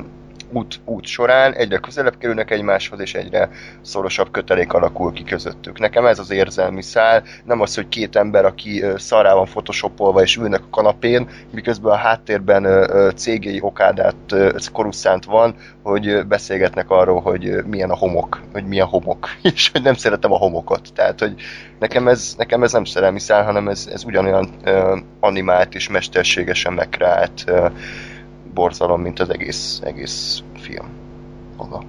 út, út során egyre közelebb kerülnek egymáshoz, és egyre szorosabb kötelék alakul ki közöttük. Nekem ez az érzelmi szál, nem az, hogy két ember, aki ö, szarrá van photoshopolva és ülnek a kanapén, miközben a háttérben cégei okádát ö, koruszánt van, hogy beszélgetnek arról, hogy milyen a homok, hogy milyen homok, *laughs* és hogy nem szeretem a homokot. Tehát, hogy nekem ez, nekem ez nem szerelmi szál, hanem ez, ez ugyanolyan animált és mesterségesen megkreált borzalom, mint az egész, egész film. Maga.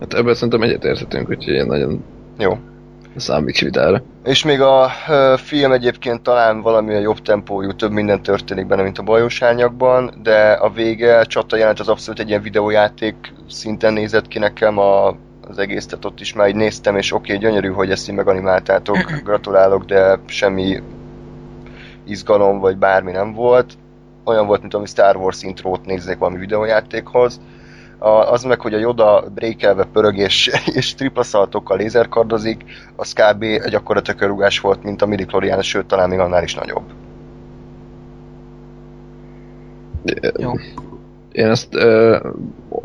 Hát ebben szerintem egyetérthetünk, úgyhogy én nagyon Jó. számíts vitára. És még a ö, film egyébként talán valamilyen jobb tempójú, több minden történik benne, mint a bajós árnyakban, de a vége csata jelent az abszolút egy ilyen videójáték szinten nézett ki nekem a, az egész, tehát ott is már így néztem, és oké, okay, gyönyörű, hogy ezt így meganimáltátok, gratulálok, de semmi izgalom vagy bármi nem volt. Olyan volt, mint ami Star Wars intrót nézzék valami videójátékhoz. A, az meg, hogy a Yoda breakelve pörög és, *laughs* és triplaszaltokkal lézerkardozik, az kb. egy akkora tökörugás volt, mint a midichlorian sőt talán még annál is nagyobb. Jó. Én ezt ö,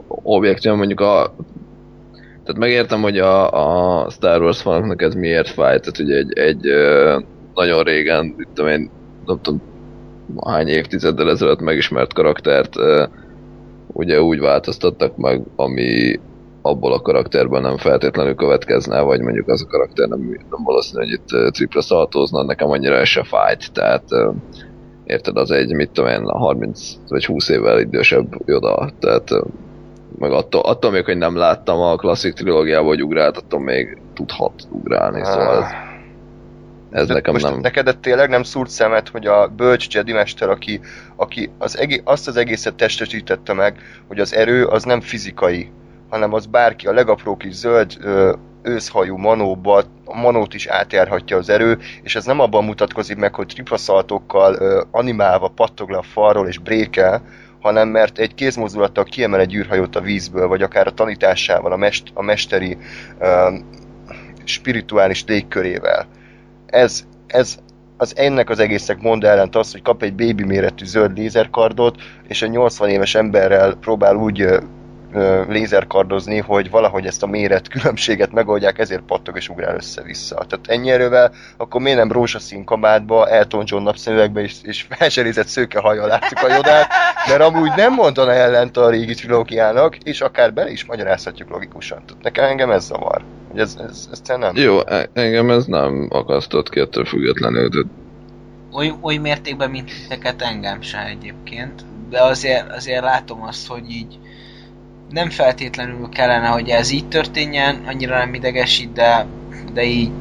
objektíven mondjuk a... Tehát megértem, hogy a, a Star Wars fanoknak ez miért fáj, tehát ugye egy, egy ö, nagyon régen, mit tudom én, nem tudom, hány évtizeddel ezelőtt megismert karaktert ugye úgy változtattak meg, ami abból a karakterben nem feltétlenül következne, vagy mondjuk az a karakter nem, nem valószínű, hogy itt tripla szaltózna, nekem annyira se fájt, tehát érted, az egy, mit tudom én, 30 vagy 20 évvel idősebb Yoda, tehát meg attól, attól még, hogy nem láttam a klasszik trilógiából, hogy ugrált, attól még tudhat ugrálni, szóval ez, ez De nekem most nem... Neked tényleg nem szúrt szemet, hogy a bölcs Jedi mester, aki, aki az egé- azt az egészet testesítette meg, hogy az erő az nem fizikai, hanem az bárki, a legapró kis zöld ö, őszhajú manóba, a manót is átjárhatja az erő, és ez nem abban mutatkozik meg, hogy triplaszaltokkal ö, animálva pattog le a falról és brékel, hanem mert egy kézmozdulattal kiemel egy űrhajót a vízből, vagy akár a tanításával, a, mest, a mesteri ö, spirituális légkörével. Ez, ez az ennek az egésznek mond ellent az, hogy kap egy baby méretű zöld lézerkardot, és egy 80 éves emberrel próbál úgy lézerkardozni, hogy valahogy ezt a méret különbséget megoldják, ezért pattog és ugrál össze-vissza. Tehát ennyi erővel, akkor miért nem rózsaszín kabátba, Elton John napszemüvegbe és, és felserézett szőke hajjal látjuk a jodát, mert amúgy nem mondana ellent a régi trilógiának, és akár bele is magyarázhatjuk logikusan. Tehát nekem engem ez zavar. Hogy ez, ez, ez, ez nem. Jó, e- engem ez nem akasztott ki ettől függetlenül, de Oly, oly mértékben, mint titeket engem se egyébként, de azért, azért látom azt, hogy így nem feltétlenül kellene, hogy ez így történjen, annyira nem idegesít, de, de így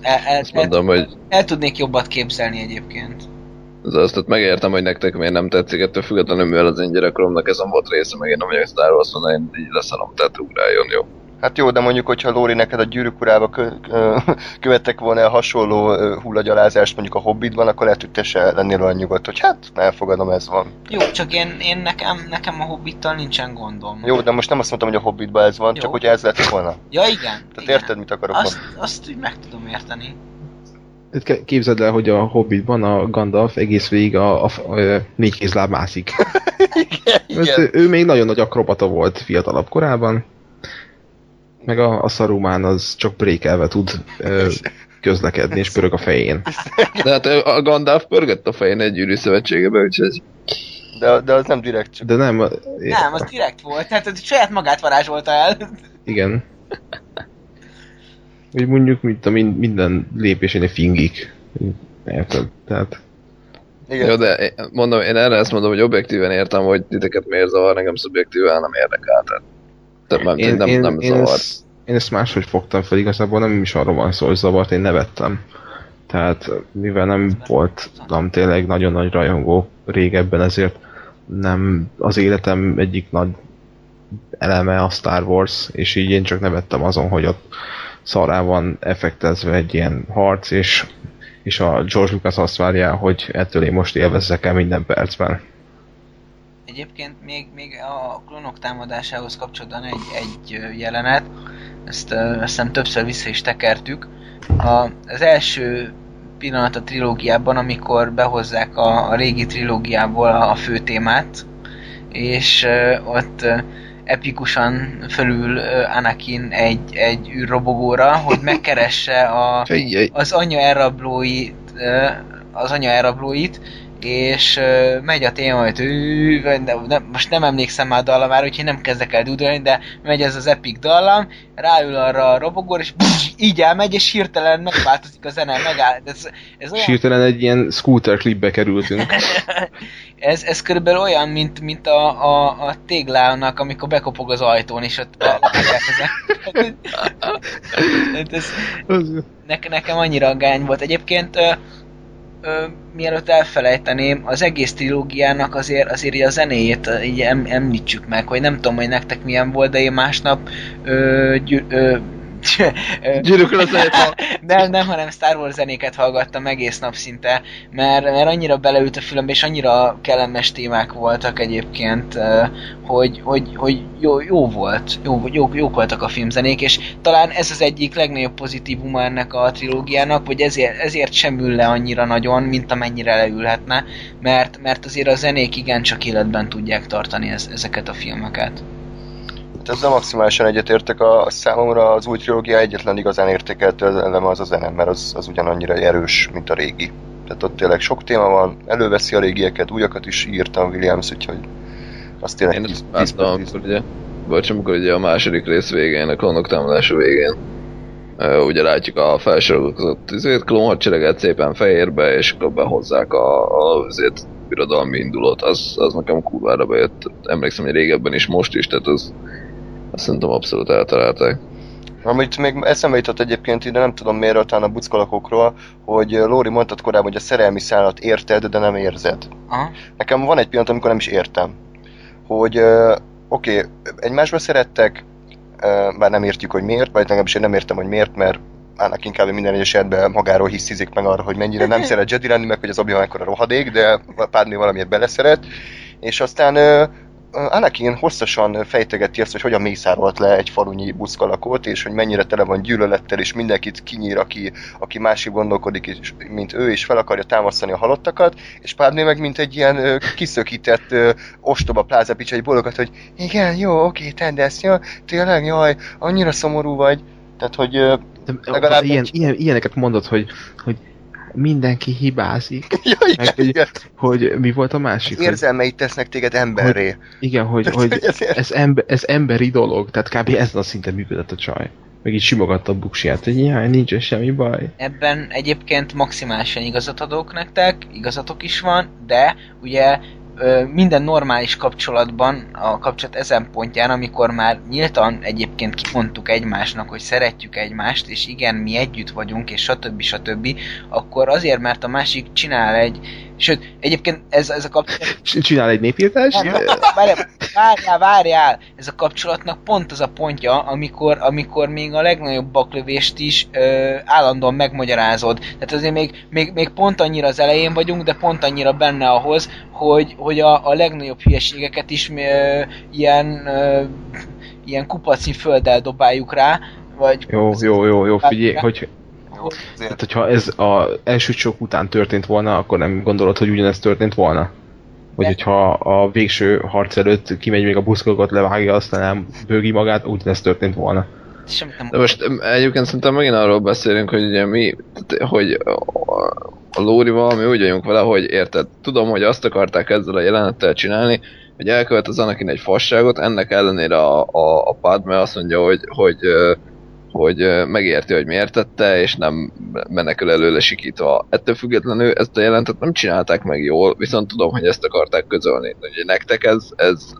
el, el, azt mondom, hogy el, el tudnék jobbat képzelni egyébként. az azt tehát megértem, hogy nektek miért nem tetszik, ettől függetlenül, mivel az én gyerekkoromnak ezen volt része, meg én nem vagyok Star Wars, én így leszarom, tehát ugráljon, jó. Hát jó, de mondjuk, hogyha Lóri neked a gyűrűk urába kö, kö, *laughs* követtek volna el hasonló hullagyalázást mondjuk a Hobbitban, akkor lehet, hogy te se lennél olyan nyugodt, hogy hát elfogadom, ez van. Jó, csak én, én nekem, nekem a Hobbittal nincsen gondom. Jó, de most nem azt mondtam, hogy a Hobbitban ez van, Jó. csak hogy ez lett volna. Ja, igen. Tehát igen. érted, mit akarok Azt, mondani? azt úgy meg tudom érteni. Ke- Képzeld el, hogy a Hobbitban a Gandalf egész végig a, a, a, a négy kézláb mászik. *laughs* Igen, Ezt, ő, ő még nagyon nagy akrobata volt fiatalabb korában, meg a, a Saruman az csak brékelve tud ö, közlekedni, és pörög a fején. De hát a Gandalf pörgött a fején egy gyűrű szövetségebe, úgyhogy de, de az nem direkt csak. De nem, Nem, az direkt volt, tehát saját magát varázsolta el. igen. Úgy mondjuk, mint a min- minden lépésén fingik. Érted? Tehát Igen. Jó, de mondom, én erre ezt mondom, hogy objektíven értem, hogy titeket miért zavar, nekem szubjektíven nem érdekel. Tehát, tehát nem, én, nem, én, nem én, ezt, én ezt máshogy fogtam fel, igazából nem is arról van szó, hogy zavart, én nevettem. Tehát mivel nem volt nem tényleg nagyon nagy rajongó régebben, ezért nem az életem egyik nagy eleme a Star Wars, és így én csak nevettem azon, hogy ott szará van effektezve egy ilyen harc, és, és a George Lucas azt várja, hogy ettől én most élvezzek el minden percben. Egyébként még, még a klónok támadásához kapcsolatban egy, egy jelenet, ezt azt hiszem többször vissza is tekertük. A, az első pillanat a trilógiában, amikor behozzák a, a régi trilógiából a, a fő témát, és ö, ott ö, epikusan fölül ö, Anakin egy, egy űrrobogóra, hogy megkeresse a, az anya elrablóit, ö, az anya elrablóit, és ö, megy a téma, hogy ő, de, most nem emlékszem már a dallamára, úgyhogy nem kezdek el dudolni, de megy ez az epic dallam, ráül arra a robogóra, és bzz, így elmegy, és hirtelen megváltozik a zene, megáll. Ez, ez És olyan, hirtelen egy ilyen scooter klipbe kerültünk. *laughs* ez, ez körülbelül olyan, mint, mint a, a, a téglának, amikor bekopog az ajtón, és ott *laughs* ez, ne, nekem annyira gány volt. Egyébként ö, ö, mielőtt elfelejteném, az egész trilógiának azért, azért így a zenéjét így em, említsük meg, hogy nem tudom, hogy nektek milyen volt, de én másnap ö, gyű, ö, *laughs* az egyet nem, nem, hanem Star Wars zenéket hallgattam egész nap szinte, mert, mert annyira beleült a fülembe, és annyira kellemes témák voltak egyébként, hogy, hogy, hogy jó, jó volt, jó, jó, jók voltak a filmzenék, és talán ez az egyik legnagyobb pozitívuma ennek a trilógiának, hogy ezért, ezért sem ül le annyira nagyon, mint amennyire leülhetne, mert, mert azért a zenék igencsak életben tudják tartani ez, ezeket a filmeket. Hát ezzel maximálisan egyetértek, a, a számomra az új trilógia egyetlen igazán értékeltő eleme az a zene, mert az, az ugyanannyira erős, mint a régi. Tehát ott tényleg sok téma van, előveszi a régieket, újakat is írtam Williams, úgyhogy azt tényleg Én per láttam, amikor ugye, vagy amikor ugye a második rész végén, a klónok támadása végén, ö, ugye látjuk a felsorozott izét, klónhadsereget szépen fehérbe, és akkor behozzák a, a izét, birodalmi indulót, az, az nekem kurvára bejött. Emlékszem, hogy régebben is, most is, tehát az, azt szerintem abszolút eltalálták. Amit még eszembe jutott egyébként ide, nem tudom miért, talán a buckalakokról, hogy Lóri mondtad korábban, hogy a szerelmi szállat érted, de nem érzed. Aha. Nekem van egy pillanat, amikor nem is értem. Hogy oké, okay, egymásba szerettek, bár nem értjük, hogy miért, vagy legalábbis én nem értem, hogy miért, mert annak inkább minden egyes esetben magáról hiszizik meg arra, hogy mennyire nem szeret *laughs* Jedi lenni, meg hogy az Obi-Wan a rohadék, de Padmé valamiért beleszeret. És aztán Anakin hosszasan fejtegeti azt, hogy hogyan mészárolt le egy falunyi buszkalakot, és hogy mennyire tele van gyűlölettel, és mindenkit kinyír, aki, aki másik gondolkodik, és, mint ő, és fel akarja támasztani a halottakat, és Padmé meg mint egy ilyen ö, kiszökített ö, ostoba plázapics, egy bologat, hogy igen, jó, oké, tedd ezt, jó, tényleg, jaj, annyira szomorú vagy. Tehát, hogy ö, Legalább ilyen, egy- ilyen, ilyeneket mondod, hogy, hogy mindenki hibázik. *laughs* ja, igen, Meg, hogy- igen, Hogy mi volt a másik? az érzelmeit tesznek téged emberré. Igen, hogy, Tehát, *laughs* hogy hogy ezért- ez, ember, ez emberi dolog, tehát kb. ezen a szinten működött a csaj. Meg így simogatta a buksiját, hogy jaj, nincs semmi baj. Ebben egyébként maximálisan igazat adok nektek, igazatok is van, de ugye minden normális kapcsolatban, a kapcsolat ezen pontján, amikor már nyíltan egyébként kimondtuk egymásnak, hogy szeretjük egymást, és igen, mi együtt vagyunk, és stb. stb., akkor azért, mert a másik csinál egy, sőt, egyébként ez, ez a kapcsolat Csinál egy népírtást? nem, várj, várj, várjál, várjál! Ez a kapcsolatnak pont az a pontja, amikor, amikor még a legnagyobb baklövést is ö, állandóan megmagyarázod. Tehát azért még, még, még pont annyira az elején vagyunk, de pont annyira benne ahhoz, hogy, hogy a, a legnagyobb hülyeségeket is ö, ilyen, ö, ilyen kupacnyi földdel dobáljuk rá, vagy... Jó, jó, jó, jó, figyelj, hogy Jó, azért hát, hogyha ez az első csok után történt volna, akkor nem gondolod, hogy ugyanezt történt volna? Vagy De- hogyha a végső harc előtt kimegy még a buszkokat, levágja, aztán elbőgi magát, ugyanezt történt volna. Nem De most egyébként szerintem megint arról beszélünk, hogy ugye mi, tehát, hogy a, Lórival mi úgy vagyunk vele, hogy érted, tudom, hogy azt akarták ezzel a jelenettel csinálni, hogy elkövet az Anakin egy fasságot, ennek ellenére a, a, a Padme azt mondja, hogy, hogy, ö, hogy megérti, hogy miért tette, és nem menekül előle sikítva. Ettől függetlenül ezt a jelentet nem csinálták meg jól, viszont tudom, hogy ezt akarták közölni. Ugye nektek ez, ez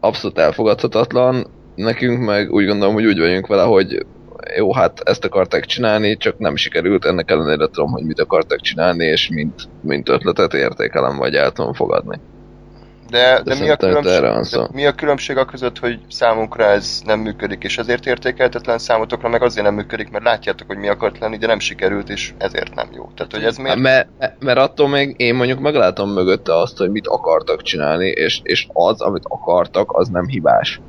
abszolút elfogadhatatlan, nekünk meg úgy gondolom, hogy úgy vagyunk vele, hogy jó, hát ezt akarták csinálni, csak nem sikerült, ennek ellenére tudom, hogy mit akartak csinálni, és mint, mint ötletet értékelem, vagy el tudom fogadni. De, de, mi, a különbség, de mi a különbség a között, hogy számunkra ez nem működik, és ezért értékeltetlen számotokra, meg azért nem működik, mert látjátok, hogy mi akart lenni, de nem sikerült, és ezért nem jó. Tehát, hogy ez miért? Mert, mert attól még én mondjuk meglátom mögötte azt, hogy mit akartak csinálni, és, és az, amit akartak, az nem hibás.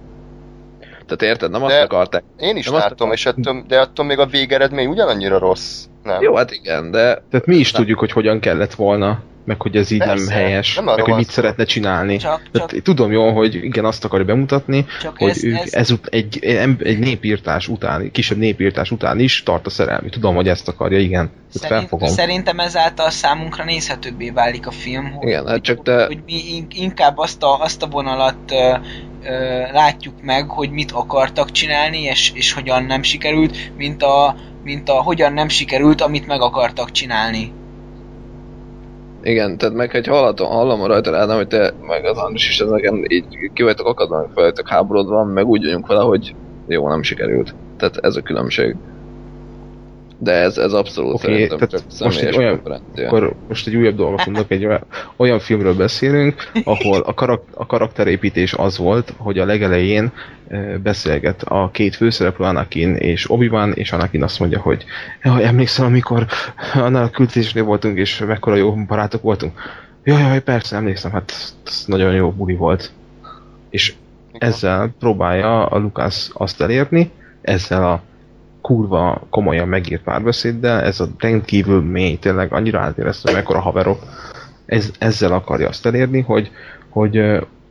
Tehát érted, nem azt De- akarták. Én is Nem azt látom, és attól, de attól még a végeredmény ugyanannyira rossz. Nem? Jó, hát igen, de Tehát mi is Nem. tudjuk, hogy hogyan kellett volna, meg hogy ez így Persze, nem helyes, nem meg hogy mit szeretne csinálni. Csak, Tehát csak, tudom jól, hogy igen, azt akarja bemutatni, hogy ez, ők ez, ez, egy, egy, népírtás után, kisebb népírtás után is tart a szerelmi. Tudom, hogy ezt akarja, igen. Szerint, felfogom. szerintem ezáltal számunkra nézhetőbbé válik a film, hogy, Igen, hát csak te- hogy mi in- inkább azt a, azt a vonalat ö, ö, látjuk meg, hogy mit akartak csinálni, és, és hogyan nem sikerült, mint a, mint a hogyan nem sikerült, amit meg akartak csinálni. Igen, tehát meg hogy hallatom, hallom rajta Ádám, hogy te meg az Andris is ezeken így ki vagytok akadva, meg fel vagytok háborodva, meg úgy vagyunk vele, hogy jó, nem sikerült. Tehát ez a különbség. De ez, ez abszolút Oké, szerintem tehát csak most egy olyan-. Akkor most egy újabb dolgot mondok, egy olyan, olyan filmről beszélünk, ahol a, karak, a karakterépítés az volt, hogy a legelején beszélget a két főszereplő, Anakin és Obi-Wan, és Anakin azt mondja, hogy jaj, emlékszem, amikor annál a küldetésnél voltunk, és mekkora jó barátok voltunk. Jaj, jaj, persze, emlékszem, hát ez nagyon jó buli volt. És ezzel próbálja a Lucas azt elérni, ezzel a kurva komolyan megírt párbeszéddel, ez a rendkívül mély, tényleg annyira átéreztem, mekkora haverok, ez, ezzel akarja azt elérni, hogy, hogy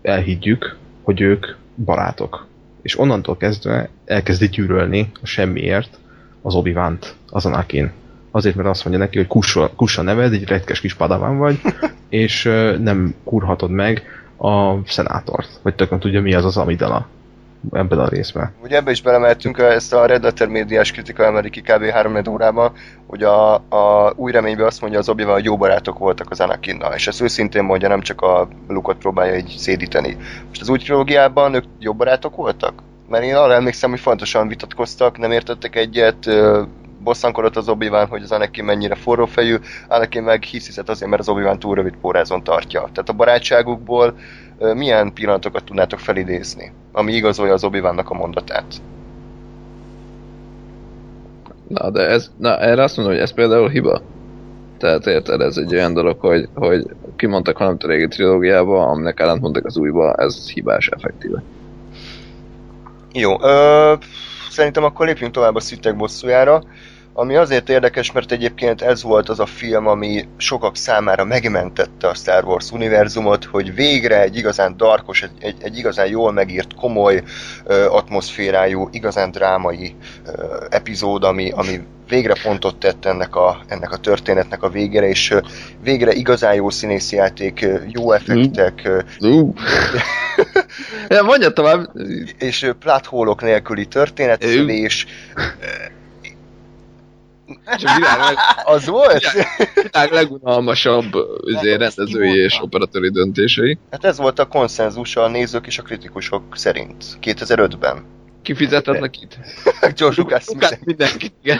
elhiggyük, hogy ők barátok. És onnantól kezdve elkezdi gyűrölni a semmiért az obi az Anakin. Azért, mert azt mondja neki, hogy kussa, kussa neved, egy retkes kis padaván vagy, *laughs* és nem kurhatod meg a szenátort. Vagy tök nem tudja, mi az az amidala ebben a részben. Ugye ebbe is belemeltünk, ezt a Red Letter médiás kritika emeli ki kb. 3 órában, hogy a, a új reményben azt mondja az obi hogy jó barátok voltak az Anakinnal, és ezt őszintén mondja, nem csak a Lukot próbálja így szédíteni. Most az új trilógiában ők jó barátok voltak? Mert én arra emlékszem, hogy fontosan vitatkoztak, nem értettek egyet, bosszankodott az obi hogy az Anakin mennyire forrófejű, Anakin meg hiszizett azért, mert az obi túl rövid pórázon tartja. Tehát a barátságukból milyen pillanatokat tudnátok felidézni, ami igazolja az obi a mondatát? Na, de ez, na, erre azt mondom, hogy ez például hiba. Tehát érted, ez egy olyan dolog, hogy, hogy kimondtak valamit a régi trilógiába, aminek ellentmondtak az újba, ez hibás effektíve. Jó, ö, szerintem akkor lépjünk tovább a szüttek bosszújára, ami azért érdekes, mert egyébként ez volt az a film, ami sokak számára megmentette a Star Wars univerzumot, hogy végre egy igazán darkos, egy, egy, egy igazán jól megírt, komoly ö, atmoszférájú, igazán drámai ö, epizód, ami, ami végre pontot tett ennek a, ennek a történetnek a végére, és végre igazán jó színészjáték, ö, jó effektek, Uh. *laughs* ja, mondja tovább. és ö, pláthólok nélküli történetszülés. Csak világ, Az volt? világ legunalmasabb üzé, rendezői és operatőri döntései. Hát ez volt a konszenzus a nézők és a kritikusok szerint 2005-ben. Kifizetetnek itt? *laughs* George Lucas Lucas mindenkit, igen.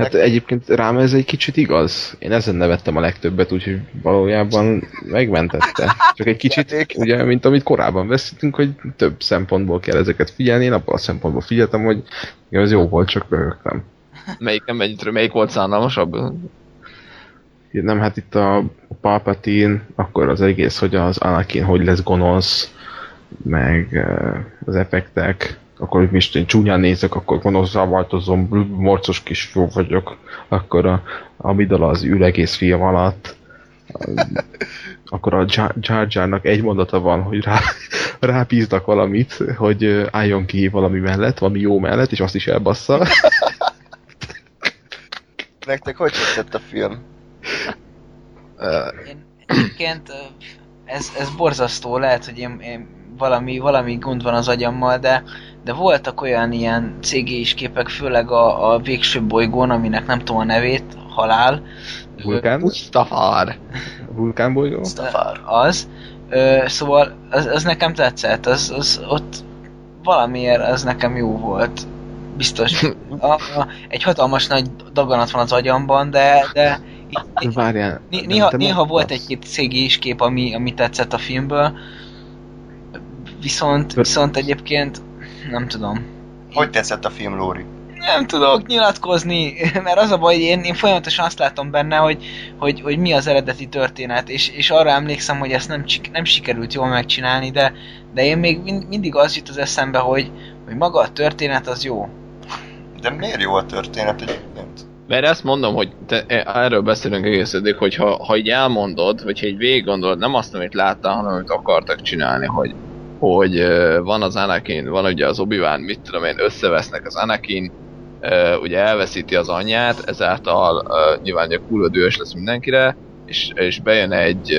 Hát egyébként rám ez egy kicsit igaz. Én ezen nevettem a legtöbbet, úgyhogy valójában megmentette. Csak egy kicsit, ugye, mint amit korábban veszítünk, hogy több szempontból kell ezeket figyelni. Én abban a szempontból figyeltem, hogy igen, ez jó volt, csak röhögtem. Melyik, nem mennyit, melyik volt szánalmasabb? Nem, hát itt a Palpatine, akkor az egész, hogy az Anakin hogy lesz gonosz, meg eh, az effektek, akkor hogy most én csúnyán nézek, akkor gonoszra változom, morcos kis fiú vagyok, akkor a Amidala az ül egész film alatt, *laughs* akkor a Jar Jar Jarnak egy mondata van, hogy rá, *laughs* rábíznak valamit, hogy eh, álljon ki valami mellett, valami jó mellett, és azt is elbassza. *laughs* Nektek hogy tetszett a film? Én egyébként ez, ez borzasztó, lehet, hogy én, én valami, valami gond van az agyammal, de, de voltak olyan ilyen CGI-s képek, főleg a, a végső bolygón, aminek nem tudom a nevét, halál. Vulkán? Mustafar. Vulkánbolygó? Mustafar. Az. Ö, szóval az, az nekem tetszett, az, az ott valamiért az nekem jó volt. Biztos. A, a, egy hatalmas nagy daganat van az agyamban, de, de í- Várjál. Né- néha, néha volt egy-két CGI-s kép, ami, ami tetszett a filmből, viszont, viszont egyébként nem tudom. Hogy tetszett a film, Lóri? Nem tudok nyilatkozni, *laughs* mert az a baj, hogy én, én folyamatosan azt látom benne, hogy, hogy, hogy mi az eredeti történet, és, és arra emlékszem, hogy ezt nem, nem sikerült jól megcsinálni, de, de én még mind, mindig az jut az eszembe, hogy, hogy maga a történet az jó. De miért jó a történet egyébként? Mert ezt mondom, hogy te, erről beszélünk egész eddig, hogy ha, ha így elmondod, vagy ha így végig gondolod, nem azt, amit láttál, hanem amit akartak csinálni, hogy, hogy ö, van az Anakin, van ugye az obi mit tudom én, összevesznek az Anakin, ö, ugye elveszíti az anyját, ezáltal nyilván ugye kurva dühös lesz mindenkire, és, és bejön egy,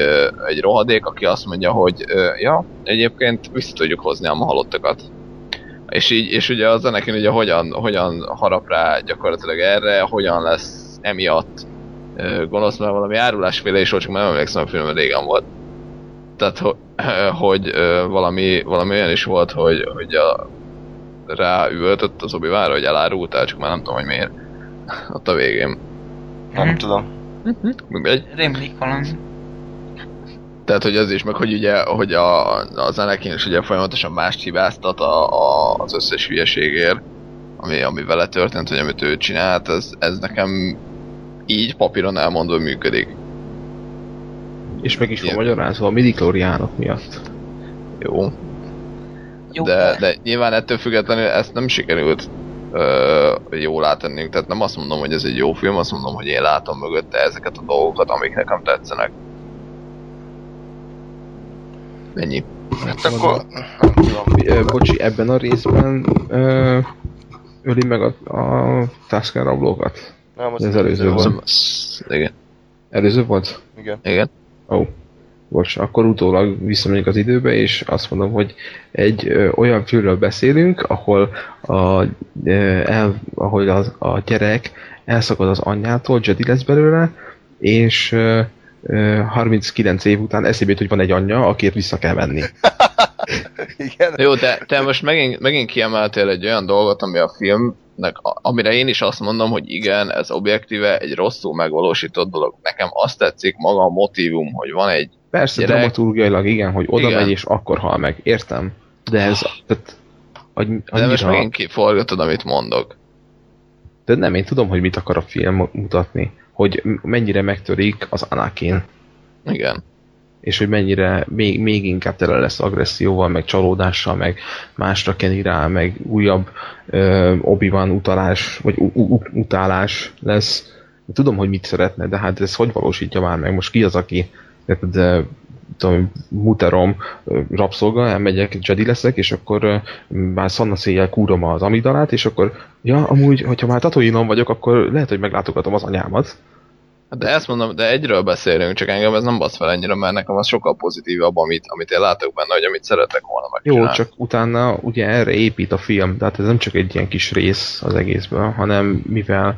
egy rohadék, aki azt mondja, hogy ja, egyébként vissza tudjuk hozni a halottakat. És így, és ugye az Anakin ugye hogyan, hogyan harap rá gyakorlatilag erre, hogyan lesz emiatt gonosz, mert valami árulásféle is volt, csak már nem emlékszem, a film régen volt. Tehát, ho, hogy valami, valami olyan is volt, hogy, hogy a, ráüvöltött az obi hogy elárultál, csak már nem tudom, hogy miért. *laughs* Ott a végén. Nem Mhm. tudom. Mindegy. Rémlik valami. Tehát, hogy az is, meg hogy ugye, hogy a, az Anakin is ugye folyamatosan mást hibáztat a, a, az összes hülyeségért, ami, ami vele történt, hogy amit ő csinált, ez, ez nekem így papíron elmondva működik. És meg is van magyarázva a midichloriánok miatt. Jó. Jó, De, de nyilván ettől függetlenül ezt nem sikerült ö, jól átennünk. Tehát nem azt mondom, hogy ez egy jó film, azt mondom, hogy én látom mögötte ezeket a dolgokat, amik nekem tetszenek. Ennyi. Hát akkor... Ö, Bocsi, ebben a részben ö, öli meg a, a Tusken rablókat. Nem, Ez előző volt. Szóval- Igen. Előző volt? Igen. Igen. Ó. Oh. Bocs, akkor utólag visszamegyünk az időbe, és azt mondom, hogy egy ö, olyan filmről beszélünk, ahol a, ö, el, ahol az, a gyerek elszakad az anyjától, Jedi lesz belőle, és ö, 39 év után eszébe hogy van egy anyja, akiért vissza kell menni. *laughs* Igen. Jó, de te most megint, megint kiemeltél egy olyan dolgot, ami a filmnek, amire én is azt mondom, hogy igen, ez objektíve egy rosszul megvalósított dolog. Nekem azt tetszik maga a motivum, hogy van egy Persze, Gyerek. dramaturgiailag igen, hogy oda Igen. megy és akkor hal meg. Értem. De ez, tehát, hogy, De most annyira, megint kiforgatod, amit mondok. de nem, én tudom, hogy mit akar a film mutatni. Hogy mennyire megtörik az Anakin. Igen. és hogy mennyire még, még inkább tele lesz agresszióval, meg csalódással, meg másra keni rá, meg újabb ö, Obi-Wan utalás, vagy u- u- utálás lesz. Tudom, hogy mit szeretne, de hát ez hogy valósítja már meg? Most ki az, aki de, tudom, muterom, rabszolga, elmegyek, Jedi leszek, és akkor már szanna széjjel kúrom az amidalát, és akkor, ja, amúgy, hogyha már Tatooine-on vagyok, akkor lehet, hogy meglátogatom az anyámat. De ezt mondom, de egyről beszélünk, csak engem ez nem basz fel ennyire, mert nekem az sokkal pozitívabb, amit, amit én látok benne, hogy amit szeretek volna Jó, megcsinálni. csak utána ugye erre épít a film, tehát ez nem csak egy ilyen kis rész az egészből, hanem mivel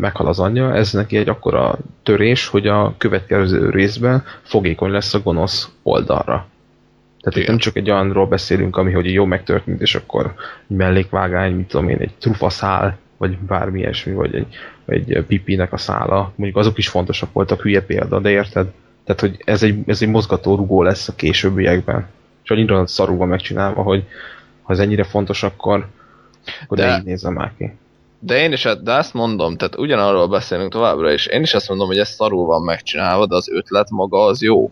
meghal az anyja, ez neki egy akkora törés, hogy a következő részben fogékony lesz a gonosz oldalra. Tehát itt Igen. nem csak egy olyanról beszélünk, ami hogy jó megtörtént, és akkor egy mellékvágány, mit tudom én, egy trufaszál, vagy bármi ilyesmi, vagy egy, egy pipinek a szála, mondjuk azok is fontosak voltak, hülye példa, de érted? Tehát, hogy ez egy, ez egy mozgató rugó lesz a későbbiekben. És annyira szarul van megcsinálva, hogy ha ez ennyire fontos, akkor, akkor de, de így nézem már ki. De én is, de azt mondom, tehát ugyanarról beszélünk továbbra is. Én is azt mondom, hogy ez szarul van megcsinálva, de az ötlet maga az jó.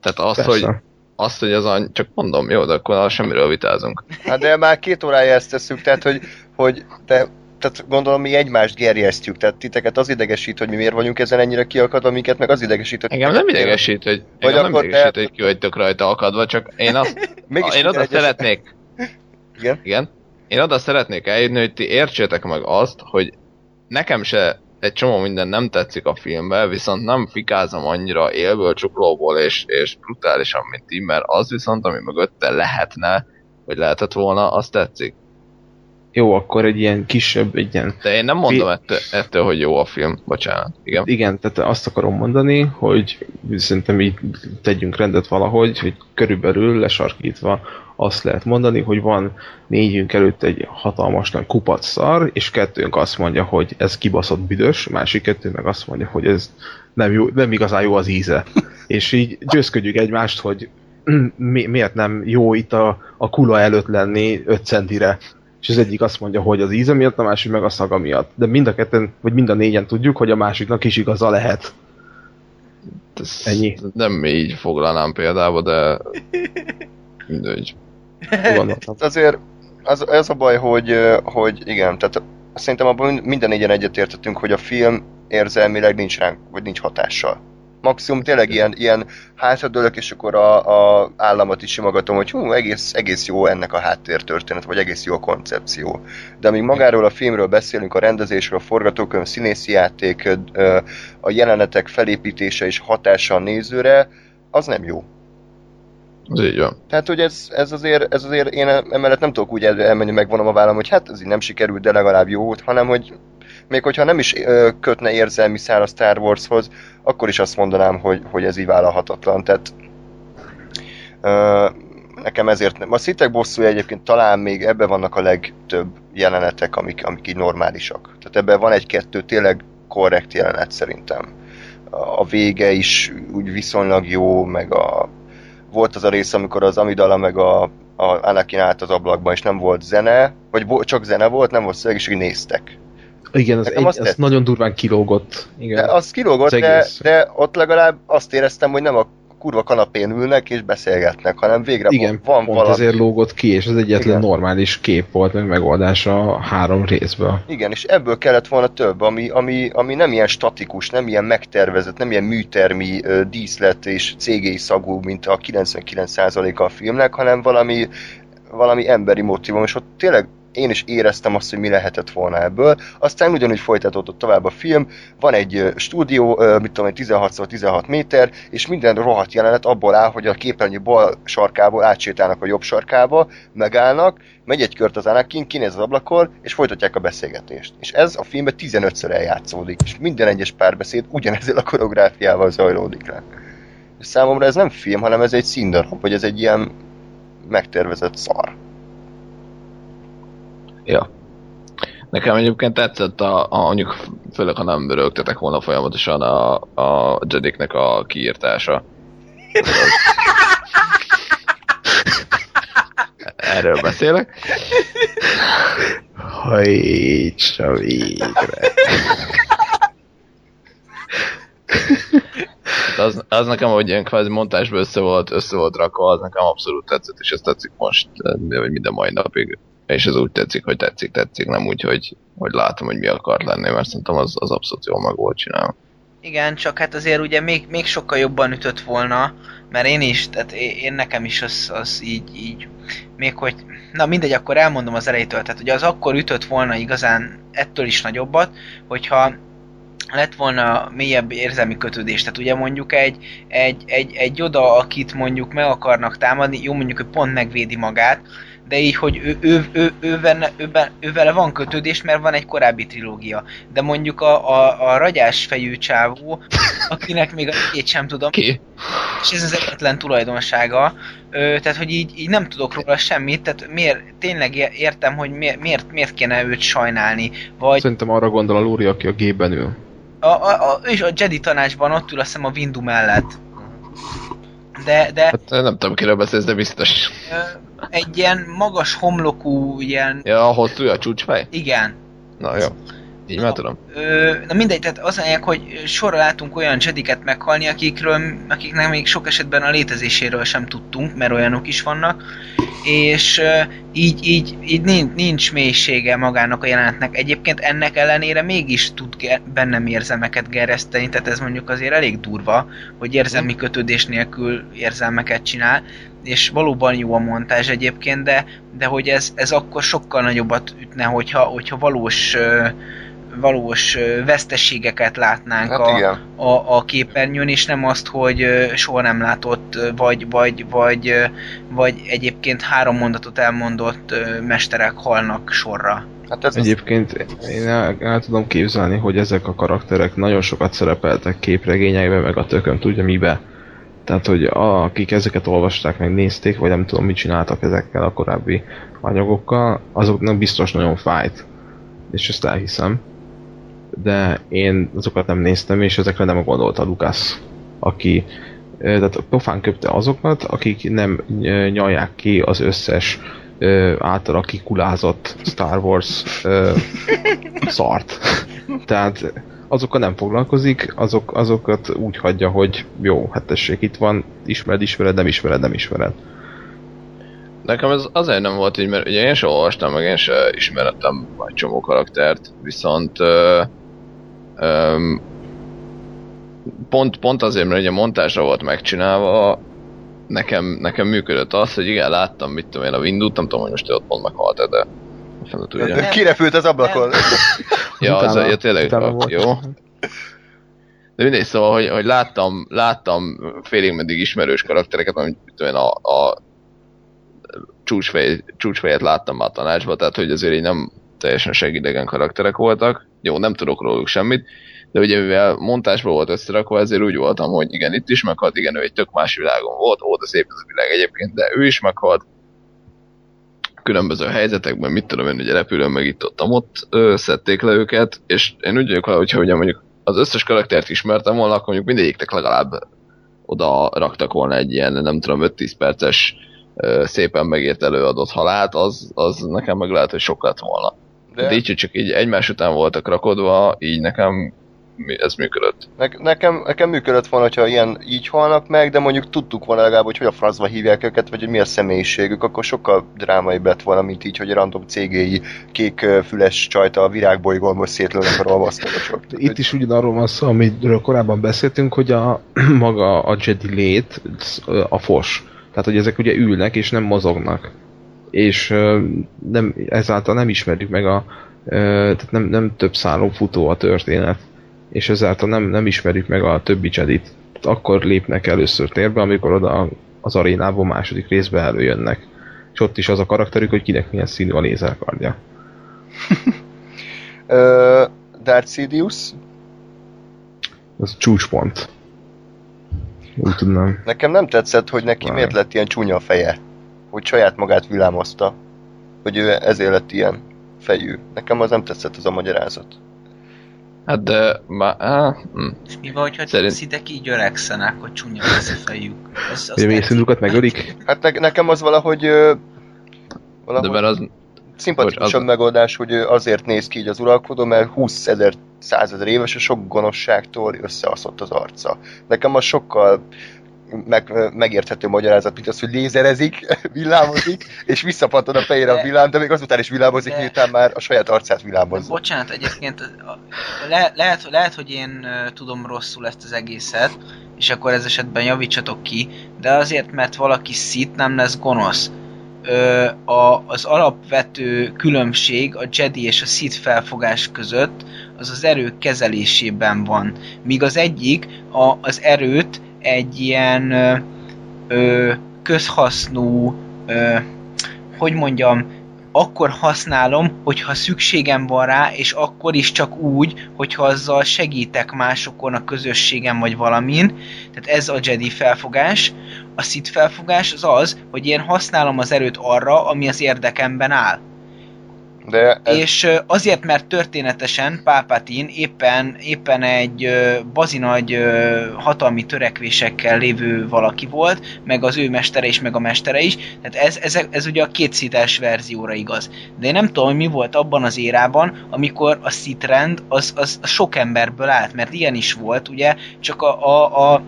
Tehát azt, Persze. hogy, azt, hogy az any... Csak mondom, jó, de akkor semmiről vitázunk. Hát de már két órája ezt tesszük, tehát hogy, hogy te, tehát gondolom mi egymást gerjesztjük, tehát titeket az idegesít, hogy mi miért vagyunk ezen ennyire kiakadva, minket meg az idegesít, hogy Engem nem idegesít, hogy, Vagy engem nem akkor idegesít, te- hogy ki vagytok rajta akadva, csak én azt, *laughs* Mégis én oda szeretnék, *laughs* Igen? igen, én oda szeretnék eljutni, hogy ti értsétek meg azt, hogy nekem se egy csomó minden nem tetszik a filmben, viszont nem fikázom annyira élből, csuklóból és, és brutálisan, mint ti, mert az viszont, ami mögötte lehetne, vagy lehetett volna, az tetszik. Jó, akkor egy ilyen kisebb, egy ilyen De én nem mondom ettől, ettől hogy jó a film. Bocsánat. Igen. Igen, tehát azt akarom mondani, hogy szerintem így tegyünk rendet valahogy, hogy körülbelül lesarkítva azt lehet mondani, hogy van négyünk előtt egy hatalmas nagy kupac szar, és kettőnk azt mondja, hogy ez kibaszott büdös, másik kettő meg azt mondja, hogy ez nem, jó, nem igazán jó az íze. *laughs* és így győzködjük egymást, hogy *clears throat* mi, miért nem jó itt a, a kula előtt lenni 5 centire. És az egyik azt mondja, hogy az íze miatt, a másik meg a szaga miatt. De mind a ketten, vagy mind a négyen tudjuk, hogy a másiknak is igaza lehet. Ez Ennyi. Nem így foglalnám például, de *laughs* mindegy. *laughs* Azért az, az a baj, hogy, hogy igen, tehát szerintem abban minden négyen egyetértettünk, hogy a film érzelmileg nincs ránk, vagy nincs hatással. Maximum tényleg ilyen, ilyen hátradőlök, és akkor a, a államat is simogatom, hogy hú, egész, egész jó ennek a háttértörténet, vagy egész jó a koncepció. De amíg magáról a filmről beszélünk, a rendezésről, a forgatókönyv, színészi játék, a jelenetek felépítése és hatása a nézőre, az nem jó. Az így van. Tehát, hogy ez, ez, azért, ez azért én emellett nem tudok úgy el, elmenni, megvonom a vállam, hogy hát ez így nem sikerült, de legalább jó volt, hanem hogy még hogyha nem is ö, kötne érzelmi szál a Star Warshoz, akkor is azt mondanám, hogy, hogy ez így vállalhatatlan. Tehát ö, nekem ezért nem. A szitek bosszúja egyébként talán még ebben vannak a legtöbb jelenetek, amik, amik így normálisak. Tehát ebben van egy-kettő tényleg korrekt jelenet szerintem. A vége is úgy viszonylag jó, meg a, volt az a rész, amikor az Amidala meg a, a Anakin állt az ablakban, és nem volt zene, vagy vo- csak zene volt, nem volt szöveg, és így néztek. Igen, az, egy, azt az nagyon durván kilógott. Igen. De az kilógott, Az de, egész. de ott legalább azt éreztem, hogy nem a kurva kanapén ülnek és beszélgetnek, hanem végre Igen, van pont valami. ezért lógott ki, és az egyetlen Igen. normális kép volt, meg megoldás a három részből. Igen, és ebből kellett volna több, ami, ami, ami nem ilyen statikus, nem ilyen megtervezett, nem ilyen műtermi díszlet és cégéi szagú, mint a 99%-a a filmnek, hanem valami, valami emberi motivum, és ott tényleg én is éreztem azt, hogy mi lehetett volna ebből. Aztán ugyanúgy folytatódott tovább a film, van egy stúdió, mit tudom én, 16x16 méter, és minden rohadt jelenet abból áll, hogy a képernyő bal sarkából átsétálnak a jobb sarkába, megállnak, megy egy kört az Anakin, kinéz az ablakon, és folytatják a beszélgetést. És ez a filmben 15-ször eljátszódik, és minden egyes párbeszéd ugyanezzel a koreográfiával zajlódik le. És számomra ez nem film, hanem ez egy színdarab, vagy ez egy ilyen megtervezett szar. Ja. Nekem egyébként tetszett a, a mondjuk főleg ha nem bőrögtetek volna folyamatosan a, a Jediknek a kiírtása. Erről beszélek. Hajtsa végre. De az, az nekem, hogy ilyen kvázi montásból össze volt, össze volt rakva, az nekem abszolút tetszett, és ez tetszik most, vagy minden mai napig. És ez úgy tetszik, hogy tetszik, tetszik, nem úgy, hogy, hogy látom, hogy mi akar lenni, mert szerintem az, az abszolút jól meg volt csinálva. Igen, csak hát azért ugye még, még sokkal jobban ütött volna, mert én is, tehát én, én nekem is az, az így, így, még hogy, na mindegy, akkor elmondom az elejétől, tehát ugye az akkor ütött volna igazán ettől is nagyobbat, hogyha lett volna mélyebb érzelmi kötődés, tehát ugye mondjuk egy, egy, egy, egy oda, akit mondjuk meg akarnak támadni, jó mondjuk, hogy pont megvédi magát, de így, hogy ő, ő, ő, ő, venne, ő, ő, ő vele van kötődés, mert van egy korábbi trilógia. De mondjuk a, a, a ragyás fejű csávó, akinek még a két sem tudom, Ki? és ez az egyetlen tulajdonsága, ö, tehát hogy így, így nem tudok róla semmit, tehát miért, tényleg ér- értem, hogy miért, miért, miért kéne őt sajnálni, vagy Szerintem arra gondol a Lóri, aki a gépben ül. a, a, a, ő is a Jedi tanácsban ott ül azt hiszem a Windu mellett. De, de Hát nem tudom, kiről beszélsz, de biztos. ö, egy ilyen magas homlokú, ilyen, Ja, a hosszú a csúcsfej? igen, Na jó. Így már tudom. Ö, na mindegy, tehát az lényeg, hogy sorra látunk olyan jediket meghalni, akikről, akiknek még sok esetben a létezéséről sem tudtunk, mert olyanok is vannak, és így, így, így nincs, nincs mélysége magának a jelenetnek. Egyébként ennek ellenére mégis tud bennem érzelmeket gereszteni, tehát ez mondjuk azért elég durva, hogy érzelmi kötődés nélkül érzelmeket csinál, és valóban jó a montázs egyébként, de, de hogy ez, ez akkor sokkal nagyobbat ütne, hogyha, hogyha valós ö, valós veszteségeket látnánk Hát a, igen. a, a képernyőn, és nem azt, hogy soha nem látott, vagy, vagy, vagy, vagy egyébként három mondatot elmondott mesterek halnak sorra. Hát ez az, Egyébként én el, el tudom képzelni, hogy ezek a karakterek nagyon sokat szerepeltek képregényekben, meg a tököm tudja mibe. Tehát, hogy a, akik ezeket olvasták, meg nézték, vagy nem tudom, mit csináltak ezekkel a korábbi anyagokkal, azoknak biztos nagyon fájt. És ezt elhiszem. De én azokat nem néztem, és ezekre nem gondolt a Lukasz, aki tehát pofán köpte azokat, akik nem nyalják ki az összes általa kikulázott Star Wars ö, *laughs* szart. Tehát azokkal nem foglalkozik, azok, azokat úgy hagyja, hogy jó, hát tessék, itt van, ismered, ismered, nem ismered, nem ismered. Nekem ez azért nem volt így, mert ugye én sem olvastam, meg én sem ismerettem egy csomó karaktert, viszont ö, pont, pont azért, mert ugye montázsra volt megcsinálva, nekem, nekem működött az, hogy igen, láttam, mit tudom én, a Windows, nem tudom, hogy most ő ott pont meghalt de a. Nem. kirepült az ablakon. *laughs* Ja, az, Utána- ja, tényleg, volt. jó. De mindegy, szóval, hogy, hogy láttam, láttam félig meddig ismerős karaktereket, amit mit tudom én, a, a csúcsfej, csúcsfejet láttam már a tanácsba, tehát hogy azért így nem teljesen segidegen karakterek voltak. Jó, nem tudok róluk semmit, de ugye mivel montásban volt összerakva, ezért úgy voltam, hogy igen, itt is meghalt, igen, ő egy tök más világon volt, ó, de szép ez a világ egyébként, de ő is meghalt, különböző helyzetekben, mit tudom én, ugye repülőn meg itt ott, ott ö, szedték le őket, és én úgy vagyok, hogyha ugye mondjuk az összes karaktert ismertem volna, akkor mondjuk mindegyiknek legalább oda raktak volna egy ilyen, nem tudom, 5-10 perces ö, szépen megért előadott halált, az, az nekem meg lehet, hogy sok lett volna. De De így, hogy csak így egymás után voltak rakodva, így nekem ez működött. ne, nekem, nekem működött volna, hogyha ilyen így halnak meg, de mondjuk tudtuk volna legalább, hogy hogy a francba hívják őket, vagy hogy mi a személyiségük, akkor sokkal drámaibb lett volna, mint így, hogy random cégéi kék füles csajta a virágbolygómból szétlőnek a rohamasztagosok. Itt is ugyanarról van szó, amiről korábban beszéltünk, hogy a maga a Jedi lét a fos. Tehát, hogy ezek ugye ülnek és nem mozognak. És nem, ezáltal nem ismerjük meg a tehát nem, nem több szálon futó a történet. És ezáltal nem, nem ismerjük meg a többi Jedit. Akkor lépnek először térbe, amikor oda az arénából második részbe előjönnek. És ott is az a karakterük, hogy kinek milyen színű a lézerkardja. *laughs* Darth Sidious, Ez csúcspont. Úgy tudnám. nekem nem tetszett, hogy neki Várj. miért lett ilyen csúnya a feje. Hogy saját magát villámozta. Hogy ő ezért lett ilyen fejű. Nekem az nem tetszett az a magyarázat. Hát de már, á, hm. És mi van, hogyha Szerint- szidek így öregszenek, hogy csúnya lesz a fejük? Az, Hogy a mészindulókat megölik? Hát ne, nekem az valahogy... Ö, de valahogy mert az, szimpatikusabb az- megoldás, hogy azért néz ki így az uralkodó, mert 20 ezer, 100 ezer éves, és sok gonoszságtól összeaszott az arca. Nekem az sokkal meg, megérthető magyarázat, mint az, hogy lézerezik, *laughs* villámozik, és visszapattan a fejére a De- villám, de még azután is villámozik, de- miután már a saját arcát villámozza. Bocsánat, egyébként a- le, lehet, lehet, hogy én tudom rosszul ezt az egészet, és akkor ez esetben javítsatok ki, de azért, mert valaki szit, nem lesz gonosz. Ö, a, az alapvető különbség a Jedi és a Sith felfogás között az az erők kezelésében van. Míg az egyik a, az erőt egy ilyen ö, közhasznú ö, hogy mondjam, akkor használom, hogyha szükségem van rá, és akkor is csak úgy, hogyha azzal segítek másokon a közösségem vagy valamin. Tehát ez a Jedi felfogás. A Sith felfogás az az, hogy én használom az erőt arra, ami az érdekemben áll. De ez, És azért, mert történetesen Palpatine éppen, éppen egy bazinagy hatalmi törekvésekkel lévő valaki volt, meg az ő mestere is, meg a mestere is, tehát ez, ez, ez ugye a kétszites verzióra igaz. De én nem tudom, hogy mi volt abban az érában, amikor a Sith rend az, az sok emberből állt, mert ilyen is volt, ugye, csak a, a, a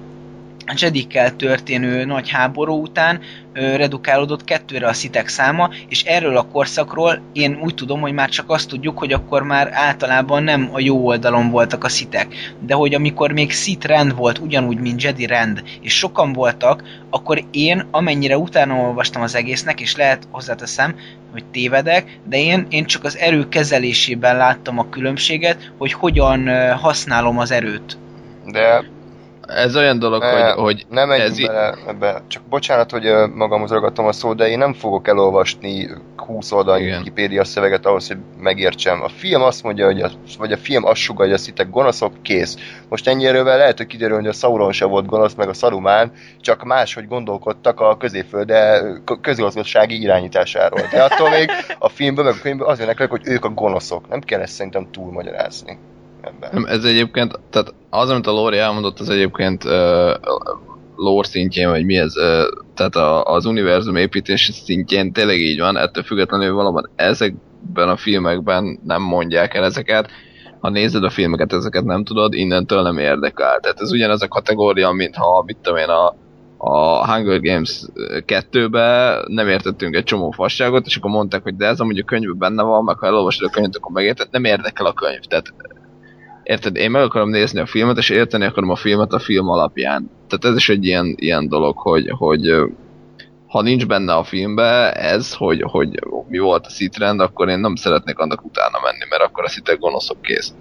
a Jedikkel történő nagy háború után ö, redukálódott kettőre a szitek száma, és erről a korszakról én úgy tudom, hogy már csak azt tudjuk, hogy akkor már általában nem a jó oldalon voltak a szitek, de hogy amikor még szit rend volt, ugyanúgy, mint Jedi rend, és sokan voltak, akkor én amennyire utána olvastam az egésznek, és lehet hozzáteszem, hogy tévedek, de én, én csak az erő kezelésében láttam a különbséget, hogy hogyan használom az erőt. de Ez olyan dolog, Ne, hogy, hogy nem ez menjünk í- bele ebbe. Csak bocsánat, hogy magamhoz ragadtam a szót, de én nem fogok elolvasni 20 oldalnyi. Wikipédia szöveget ahhoz, hogy megértsem. A film azt mondja, hogy a, vagy a film azt sugalja, hogy a szitek gonoszok, kész. Most ennyire lehet, hogy kiderül, hogy a Sauron se volt gonosz, meg a Saruman, csak máshogy gondolkodtak a középfölde k- közigazgatósági irányításáról. De attól még a filmben, meg a könyvben az jönnek hogy ők a gonoszok. Nem kell ezt szerintem túlmagyarázni ebben. Nem, ez egyébként, tehát az, amit a Lori elmondott, az egyébként uh, lore szintjén, vagy mi ez, uh, tehát a, az univerzum építés szintjén tényleg így van, ettől függetlenül valóban ezekben a filmekben nem mondják el ezeket, ha nézed a filmeket, ezeket nem tudod, innentől nem érdekel. Tehát ez ugyanaz a kategória, mintha, mit tudom én, a, a Hunger Games 2-be nem értettünk egy csomó fasságot, és akkor mondták, hogy de ez amúgy a könyvben benne van, meg ha elolvasod a könyvet, akkor megérted, nem érdekel a könyv. Tehát érted, én meg akarom nézni a filmet, és érteni akarom a filmet a film alapján. Tehát ez is egy ilyen, ilyen dolog, hogy, hogy ha nincs benne a filmbe ez, hogy, hogy mi volt a szitrend, akkor én nem szeretnék annak utána menni, mert akkor a szitek gonoszok kész.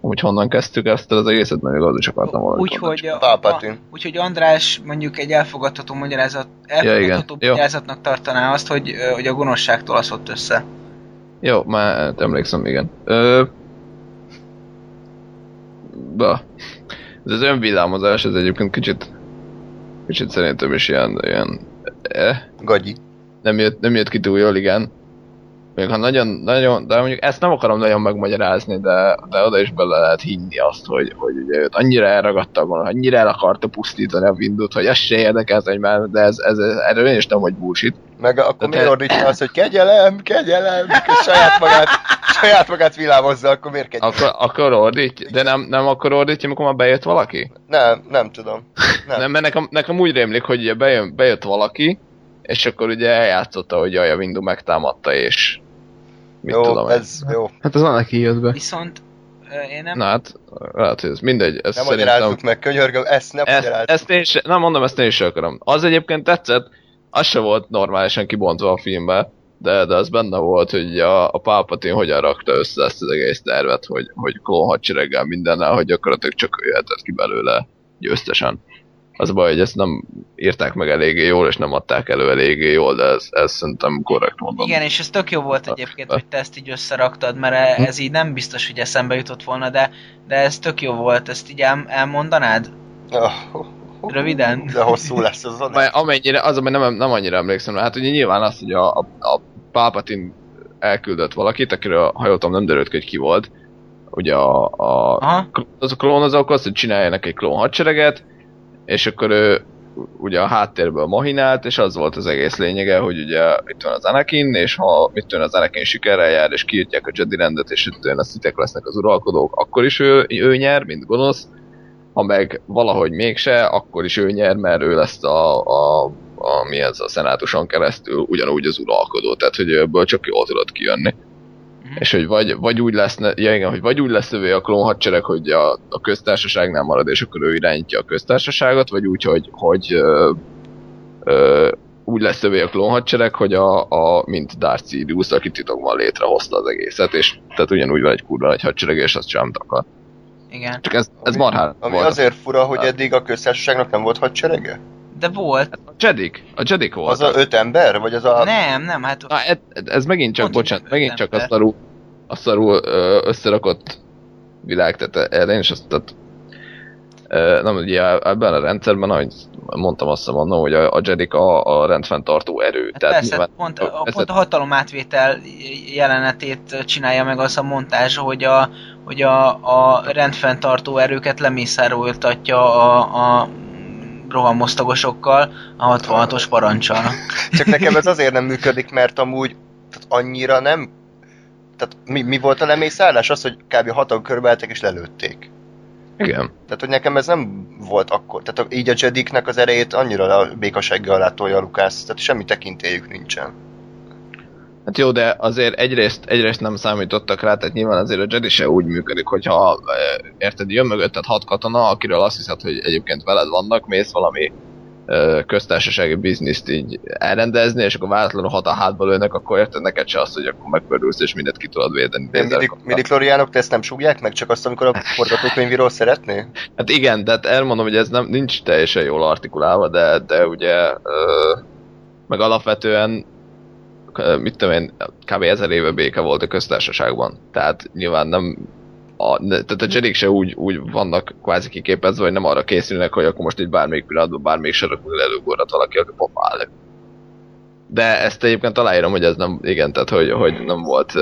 Úgy honnan kezdtük ezt az egészet, mert még az is akartam volna. Úgyhogy Palpatine. úgyhogy András mondjuk egy elfogadható magyarázat, elfogadható Jó. magyarázatnak tartaná azt, hogy, hogy a gonoszságtól aszott össze. Jó, már emlékszem, igen. Ö... Ba. Ez az önvidámozás, ez egyébként kicsit kicsit szerintem is ilyen, ilyen eh, Gagyi. nem jött, nem jött ki túl jól, igen. Még ha nagyon, nagyon, de mondjuk ezt nem akarom nagyon megmagyarázni, de, de oda is bele lehet hinni azt, hogy, hogy ugye őt annyira elragadta volna, annyira el akarta pusztítani a Windut, hogy ez se érdekelt, hogy már, de ez, ez, ez erről én is nem, hogy bullshit. Meg akkor miért te- ordítja azt, hogy kegyelem, kegyelem, saját magát, saját magát villámozza, akkor miért kegyelem? Akkor, akkor ordítja, de nem, nem akkor ordítja, amikor már bejött valaki? Nem, nem tudom. Nem. Nem, mert nekem, nekem úgy rémlik, hogy ugye bejön, bejött valaki, és akkor ugye eljátszotta, hogy jaj, a Windu megtámadta, és mit jó, tudom én. ez jó. Hát az annak jött be. Viszont én nem... Na hát, lehet, hogy ez mindegy. Ez Nem szerintem... magyarázzuk meg, könyörgöm, ezt nem Ezt, ezt én se, nem mondom, ezt én is akarom. Az egyébként tetszett, az se volt normálisan kibontva a filmbe, de, de az benne volt, hogy a, a Palpatine hogyan rakta össze ezt az egész tervet, hogy, hogy klón hadsereggel mindennel, hogy gyakorlatilag csak ő jöhetett ki belőle győztesen. Az a baj, hogy ezt nem írták meg eléggé jól, és nem adták elő eléggé jól, de ez, ez szerintem korrekt mondom. Igen, és ez tök jó volt egyébként, hogy te ezt így összeraktad, mert e- ez így nem biztos, hogy eszembe jutott volna, de, de ez tök jó volt, ezt így el, elmondanád? Ah, Röviden? De hosszú lesz az adás. Mert amennyire, az, ami nem, nem annyira emlékszem, hát ugye nyilván az, hogy a, a, a Palpatine elküldött valakit, akiről ha jól tudom, nem derült hogy ki volt. Ugye a, a, Aha, az a klónozók azt, hogy csináljanak egy klón hadsereget, és akkor ő ugye a háttérből mahinált, és az volt az egész lényege, hogy ugye itt van az Anakin, és ha mit tudom, az Anakin sikerrel jár, és kiírtják a Jedi rendet, és itt a szitek lesznek az uralkodók, akkor is ő, ő nyer, mint gonosz, ha meg valahogy mégse, akkor is ő nyer, mert ő lesz a, a, a mi ez a szenátuson keresztül ugyanúgy az uralkodó, tehát hogy ebből csak jól tudod kijönni. Mhm. És hogy vagy, vagy úgy lesz, ja igen, hogy vagy úgy lesz övé a klón hadsereg, hogy a, a köztársaságnál marad, és akkor ő irányítja a köztársaságot, vagy úgy, hogy, hogy ö, ö, úgy lesz övé a klón hadsereg, hogy a, a mint Darth Sidious, aki titokban létrehozta az egészet, és tehát ugyanúgy van egy kurva nagy hadsereg, és azt sem akar. igen. Csak ez, ez Ami- marhán Ami volt. azért fura, hogy eddig a köztársaságnak nem volt hadserege? De volt. A Jedik, a Jedik volt. Az a öt ember? Vagy az a... Nem, nem, hát Na, ez, ez megint csak, Pont bocsánat, megint csak a ember. szarú, a szarú összerakott világ, tehát erre én is azt, tehát, nem, ugye ebben a rendszerben, ahogy mondtam azt annól, hogy a, a Jedik a, a rendfenntartó erő. Hát persze, nyilván- pont, a, ez- pont a hatalomátvétel jelenetét csinálja meg az a montázs, hogy a, hogy a, a rendfenntartó erőket lemészároltatja a, a rohamosztagosokkal a 66-os parancsal. Csak nekem ez azért nem működik, mert amúgy tehát annyira nem... Tehát mi, mi volt a lemészárlás? Az, hogy kb. hatan körbeálltak és lelőtték. Igen. Tehát, hogy nekem ez nem volt akkor. Tehát így a Jediknek az erejét annyira a békasegge alá tolja a Lukász. Tehát semmi tekintélyük nincsen. Hát jó, de azért egyrészt, egyrészt nem számítottak rá, tehát nyilván azért a Jedi se úgy működik, hogyha eh, érted, jön mögötted hat katona, akiről azt hiszed, hogy egyébként veled vannak, mész valami eh, köztársasági bizniszt így elrendezni, és akkor váratlanul hat a hátba lőnek, akkor érted neked se azt, hogy akkor megpördülsz és mindent ki tudod védeni. De midi- midichloriánok, te ezt nem súgják meg, csak azt, amikor a forgatókönyvíról szeretné? Hát igen, de hát elmondom, hogy ez nem, nincs teljesen jól artikulálva, de, de ugye ö, meg alapvetően mit tudom én, kb. ezer éve béke volt a köztársaságban. Tehát nyilván nem a, tehát a Jedik se úgy, úgy vannak kvázi kiképezve, hogy nem arra készülnek, hogy akkor most így bármelyik pillanatban bármelyik sarokból előgorrat valaki, aki popál le. De ezt egyébként aláírom, hogy ez nem, igen, tehát hogy, hogy nem volt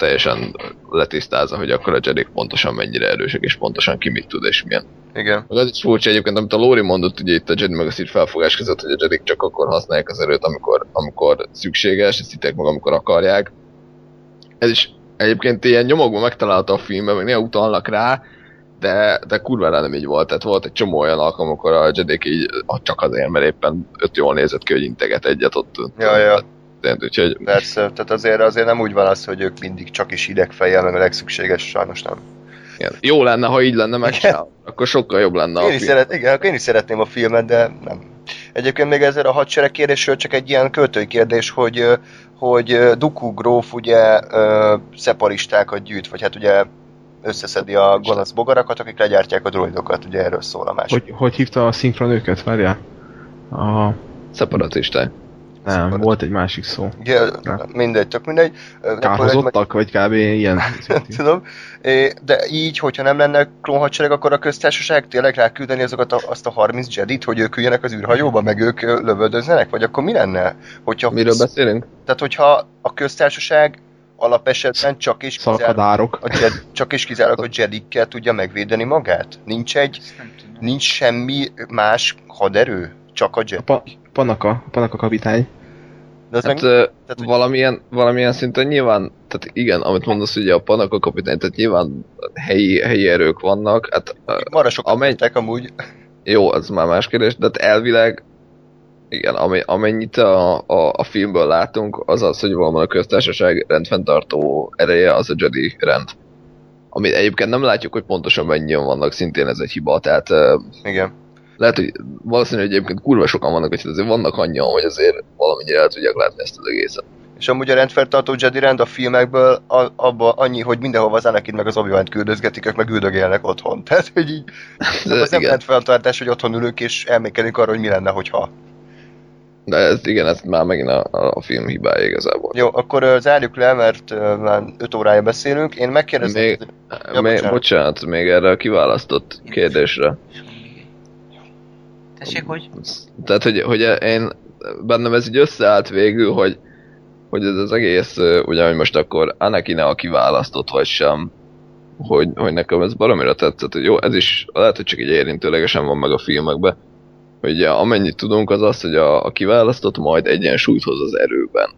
teljesen letisztázva, hogy akkor a Jedik pontosan mennyire erősek, és pontosan ki mit tud, és milyen. Igen. Meg az is furcsa egyébként, amit a Lóri mondott ugye itt a Jedi meg a Sith felfogás között, hogy a Jedik csak akkor használják az erőt, amikor, amikor szükséges, a Sithek meg amikor akarják. Ez is egyébként ilyen nyomokban megtalálta a filmben, meg néha utalnak rá, de, de kurvára nem így volt. Tehát volt egy csomó olyan alkalom, amikor a Jedik így csak azért, mert éppen öt jól nézett ki, hogy integet egyet ott. Ja, ja. Tehát, úgyhogy Persze, tehát azért, azért nem úgy van az, hogy ők mindig csak is idegfejjel, meg a legszükséges, sajnos nem. igen. jó lenne, ha így lenne meg, akkor sokkal jobb lenne a Én is, film. szeret, igen, akkor én is szeretném a filmet, de nem. Egyébként még ezzel a hadsereg kérdésről csak egy ilyen költői kérdés, hogy, hogy ö, Dooku gróf ugye szeparistákat gyűjt, vagy hát ugye összeszedi a gonosz bogarakat, akik legyártják a droidokat, ugye erről szól a másik. Hogy, hogy hívta a szinkron őket, várjál? A, Szeparatisták. Nem, volt egy másik szó. Mindegy, tök mindegy. Ö, akkor egy- Kárhozottak, vagy kb. ilyen. *laughs* Tudom. De így, hogyha nem lenne klónhadsereg, akkor a köztársaság tényleg ráküldeni azokat a, azt a 30 Jedit, hogy ők üljenek az űrhajóba, meg ők lövöldözzenek? Vagy akkor mi lenne? Hogyha, Miről beszélünk? Tehát, hogyha a köztársaság alapesetben csak és kizárólag a Jed, csak és kizárólag a Jedikkel tudja megvédeni magát? Nincs egy, nem nincs semmi más haderő? Csak a A Jedi. pa, panaka, panaka kapitány. De az Hát, meg, ö, hogy- valamilyen, valamilyen szinten nyilván, tehát igen, amit mondasz, ugye a Panaka kapitány, tehát nyilván helyi, helyi erők vannak, hát marra sokat tettek amúgy. jó, az már más kérdés, de hát elvileg igen, amennyit a, a, a filmből látunk, az az, hogy valami a köztársaság rendfenntartó ereje, az a Jedi rend. Amit egyébként nem látjuk, hogy pontosan mennyien vannak, szintén ez egy hiba, tehát Igen. Lehet, hogy valószínű, hogy egyébként kurva sokan vannak, hogy azért vannak annyian, hogy azért valamennyire el tudják látni ezt az egészet. És amúgy a rendfenntartó Jedi rend a filmekből a, abba annyi, hogy mindenhova az Anakin meg az obi küldözgetik, ők meg üldögélnek otthon. *laughs* Tehát, hogy így, De, az nem igen, rendfenntartás, hogy otthon ülünk és elmékedünk arra, hogy mi lenne, hogyha. de ez, igen, ez már megint a, a film hibája igazából. Jó, akkor uh, zárjuk le, mert uh, már 5 órája beszélünk. Én megkérdezem... Még- Ja, még, bocsánat. bocsánat, még erre a kiválasztott kérdésre. Tessék, hogy? Tehát, hogy, hogy én bennem ez így összeállt végül, hogy, hogy ez az egész, ugye, hogy most akkor anakin a kiválasztott vagy sem, hogy, hogy nekem ez baromira tetszett, hogy jó, ez is lehet, hogy csak így érintőlegesen van meg a filmekben, hogy ugye, amennyit tudunk az az, hogy a, a kiválasztott majd egyensúlyt hoz az erőben.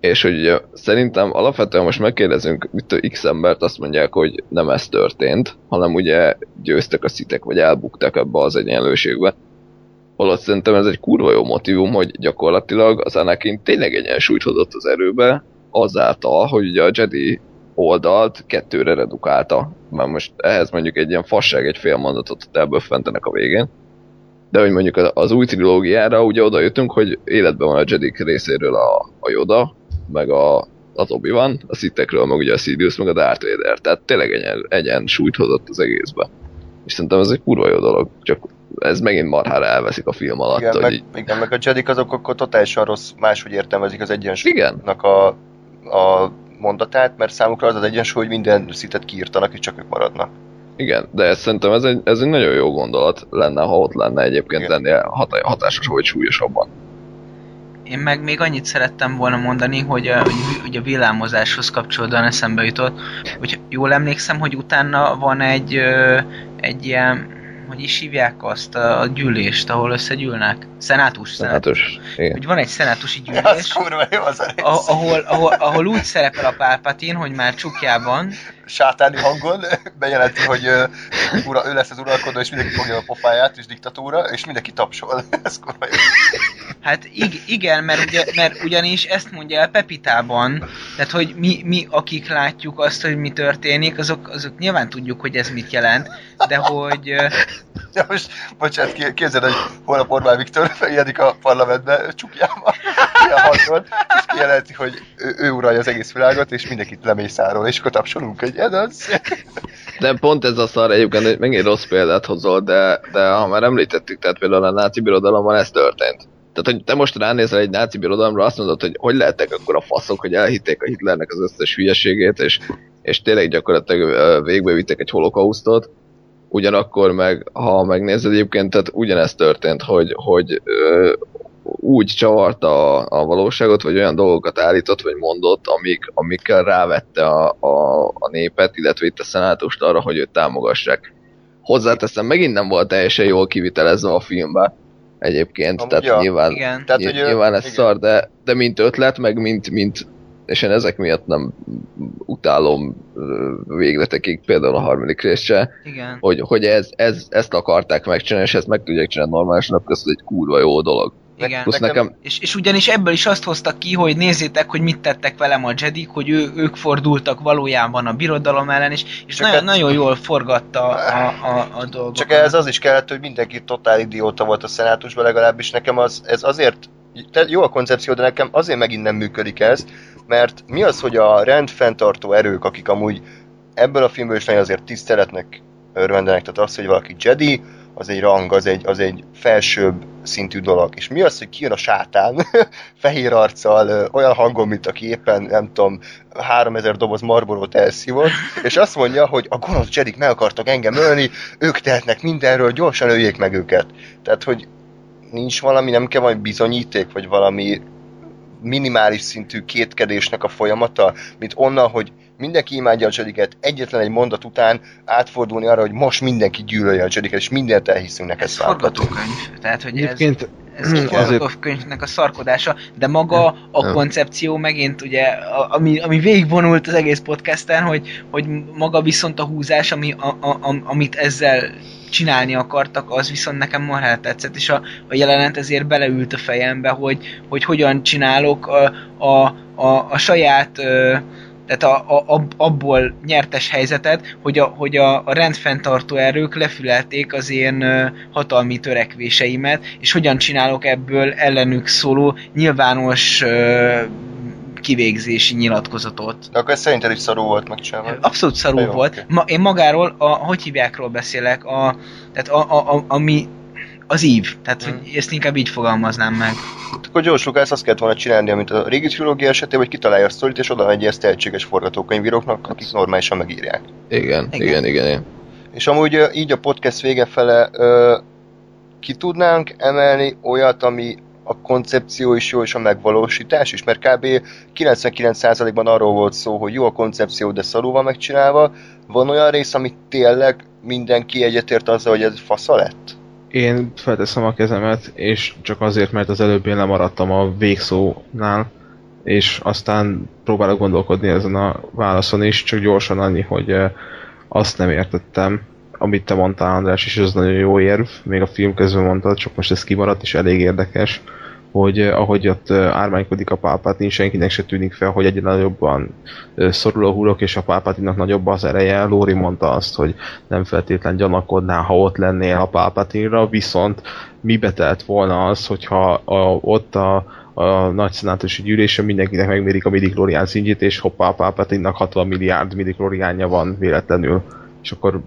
És hogy szerintem alapvetően most megkérdezünk mit x embert, azt mondják, hogy nem ez történt, hanem ugye győztek a szitek, vagy elbuktak ebbe az egyenlőségbe. Holott szerintem ez egy kurva jó motivum, hogy gyakorlatilag az Anakin tényleg egyensúlyt hozott az erőbe, azáltal, hogy ugye a Jedi oldalt kettőre redukálta. Mert most ehhez mondjuk egy ilyen fasság, egy fél mondatot elböffentenek a végén. De hogy mondjuk az- az új trilógiára ugye oda jöttünk, hogy életben van a Jedik részéről a, a Yoda, meg a, az obi van, a Sithekről meg ugye a Sidious, meg a Darth Vader. Tehát tényleg egyen, egyensúlyt hozott az egészbe. És szerintem ez egy kurva jó dolog, csak ez megint marhára elveszik a film alatt. Igen, hogy meg, így, igen, meg a Jedik azok akkor totálisan rossz, máshogy értelmezik az egyensúlynak a, a mondatát, mert számukra az az egyensúly, hogy minden szitet kiírtanak, és csak ők maradnak. igen, de ez szerintem ez egy, ez egy nagyon jó gondolat lenne, ha ott lenne egyébként Igen. lennie hat, hatásos vagy súlyosabban. Én meg még annyit szerettem volna mondani, hogy a, hogy, hogy a villámozáshoz kapcsolódóan eszembe jutott, hogy jól emlékszem, hogy utána van egy, ö, egy ilyen, hogy is hívják azt, a, a gyűlést, ahol összegyűlnek? Szenátus, szenátus. Szenátus. Igen. Hogy van egy szenátusi *laughs* Az gyűlés, kurva jó az a rész. a- ahol, ahol, ahol úgy szerepel a Pálpatin, hogy már csukjában, sátáni hangon *laughs* bejelenti, hogy ura, ő lesz az uralkodó, és mindenki fogja a pofáját, és diktatúra, és mindenki tapsol. *laughs* Ez kurva jó. Hát ig- igen, mert, ugye, mert ugyanis ezt mondja el Pepitában, tehát hogy mi, mi, akik látjuk azt, hogy mi történik, azok, azok nyilván tudjuk, hogy ez mit jelent, de hogy Ja, most, bocsánat, ké- képzeld, hogy holnap Orbán Viktor feljelenik a parlamentbe csukjába, ilyen hangon, és kijelenti, hogy ő, ő uralja az egész világot, és mindenkit lemészáról, és akkor tapsolunk egy ez az. De pont ez a szar egyébként, megint rossz példát hozol, de, de ha már említettük, tehát például a náci birodalomban ez történt. Tehát, hogy te most ránézel egy náci birodalomra, azt mondod, hogy hogy lehettek akkor a faszok, hogy elhitték a Hitlernek az összes hülyeségét, és, és tényleg gyakorlatilag ö, végbevitték egy holokausztot, ugyanakkor meg, ha megnézed egyébként, tehát ugyanezt történt, hogy, hogy úgy csavarta a, a valóságot, vagy olyan dolgokat állított, vagy mondott, amik, amikkel rávette a, a, a népet, illetve itt a szenátust arra, hogy őt támogassák. Hozzáteszem, megint nem volt teljesen jól kivitelezve a filmbe egyébként, Amúgy tehát ja. nyilván, igen. Tehát, hogy ő- nyilván ez igen. szar, de, de mint ötlet, meg mint, mint és én ezek miatt nem utálom végletekig, például a harmadik rész se, igen. hogy, hogy ez, ez, ezt akarták megcsinálni, és ezt meg tudják csinálni normálisan, akkor ez egy kurva jó dolog. Igen. Plusz Nekem- nekem, És, és ugyanis ebből is azt hoztak ki, hogy nézzétek, hogy mit tettek velem a Jedik, hogy ő, ők fordultak valójában a birodalom ellen, és, és Csak nagyon, ez- nagyon jól forgatta a, a, a dolgokat. Csak ehhez az is kellett, hogy mindenki totál idióta volt a szenátusban, legalábbis nekem az, ez azért, jó a koncepció, de nekem azért megint nem működik ez, mert mi az, hogy a rendfenntartó erők, akik amúgy ebből a filmből is nagyon azért tiszteletnek örvendenek, tehát az, hogy valaki Jedi, az egy rang, az egy, az egy felsőbb szintű dolog. És mi az, hogy kijön a sátán, *laughs* fehér arccal, olyan hangon, mint aki éppen, nem tudom, 3000 doboz marborót elszívott, és azt mondja, hogy a gonosz Jedik meg akartak engem ölni, ők tehetnek mindenről, gyorsan öljék meg őket. Tehát, hogy nincs valami, nem kell valami bizonyíték, vagy valami minimális szintű kétkedésnek a folyamata, mint onnan, hogy mindenki imádja a Jediket, egyetlen egy mondat után átfordulni arra, hogy most mindenki gyűlölje a Jediket, és mindent elhiszünk neked Ez forgatókönyv. Tehát, hogy ez, Egyébként ez a azért- forgatókönyvnek a szarkodása, de maga a koncepció megint ugye, a- ami, ami végigvonult az egész podcasten, hogy, hogy maga viszont a húzás, ami, a, a, a, amit ezzel csinálni akartak, az viszont nekem marhára tetszett, és a, a jelenet ezért beleült a fejembe, hogy, hogy hogyan csinálok a, a, a, a saját ö, tehát a, a, ab- abból nyertes helyzetet, hogy a, hogy a, a rendfenntartó erők lefülelték az én hatalmi törekvéseimet, és hogyan csinálok ebből ellenük szóló nyilvános kivégzési nyilatkozatot. De akkor ez szerinted is szarú volt megcsinálva. Abszolút szarú Jó, volt. oké. Ma, én magáról, a, hogy hívjákról beszélek, a, tehát a, a, a, ami az ív. Tehát Mm. hogy ezt inkább így fogalmaznám meg. Akkor George Lucas azt kellett volna csinálni, mint a régi trilógia esetében, hogy kitalálja a sztorit, és oda egy ezt tehetséges forgatókönyvíróknak, akik normálisan megírják. igen, Igen. igen, igen, igen. És amúgy így a podcast vége fele ö, ki tudnánk emelni olyat, ami a koncepció is jó, és a megvalósítás is, mert kb. 99%-ban arról volt szó, hogy jó a koncepció, de szarul van megcsinálva. Van olyan rész, amit tényleg mindenki egyetért azzal, hogy ez fasza lett? Én felteszem a kezemet, és csak azért, mert az előbb én lemaradtam a végszónál, és aztán próbálok gondolkodni ezen a válaszon is, csak gyorsan annyi, hogy eh, azt nem értettem, amit te mondtál András, és ez nagyon jó érv, még a film közben mondtad, csak most ez kimaradt, és elég érdekes, hogy eh, ahogy ott eh, ármánykodik a Palpatine, senkinek se tűnik fel, hogy egyre nagyobban eh, szorul a hurok, és a Palpatine-nak nagyobb az ereje. Lóri mondta azt, hogy nem feltétlen gyanakodnál, ha ott lennél a Palpatine-ra, viszont mibe telt volna az, hogyha a, ott a, a nagy szenátusi gyűlésen mindenkinek megmérik a midichlorian szintjét, és hoppá, a Palpatine-nak 60 milliárd midichloriánja van véletlenül, és akkor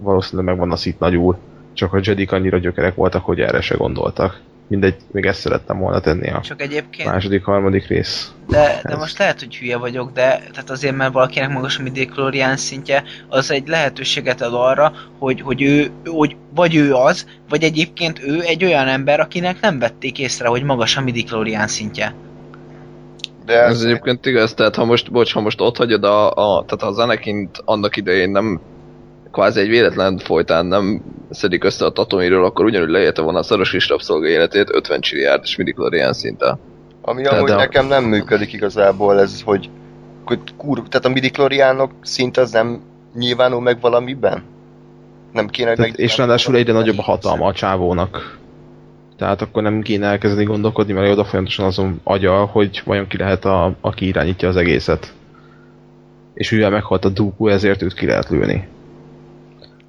valószínűleg megvan a szit nagy úr. csak a Jedik annyira gyökerek voltak, hogy erre se gondoltak. Mindegy, még ezt szerettem volna tenni a Csak egyébként, második, harmadik rész. de, de ez. most lehet, hogy hülye vagyok, de tehát azért, mert valakinek magas a midichlorian szintje, az egy lehetőséget ad arra, hogy, hogy ő, hogy vagy ő az, vagy egyébként ő egy olyan ember, akinek nem vették észre, hogy magas a midichlorian szintje. De Ez egyébként igaz, tehát ha most, bocs, ha most ott hagyod a, a tehát az Anakint annak idején nem kvázi egy véletlen folytán nem szedik össze a Tatomiről, akkor ugyanúgy leélte volna a szoros kis rabszolga életét 50 csilliárdos midichlorian szinttel. Ami Tehát amúgy a- nekem nem működik igazából, ez, hogy, hogy kur, tehát a midikloriánok szint az nem nyilvánul meg valamiben? Nem kéne, hogy Tehát, meg... és ráadásul egyre nagyobb a hatalma a csávónak. Tehát akkor nem kéne elkezdeni gondolkodni, mert oda folyamatosan azon agya, hogy vajon ki lehet, a, aki irányítja az egészet. És mivel meghalt a Dooku, ezért őt ki lehet lőni.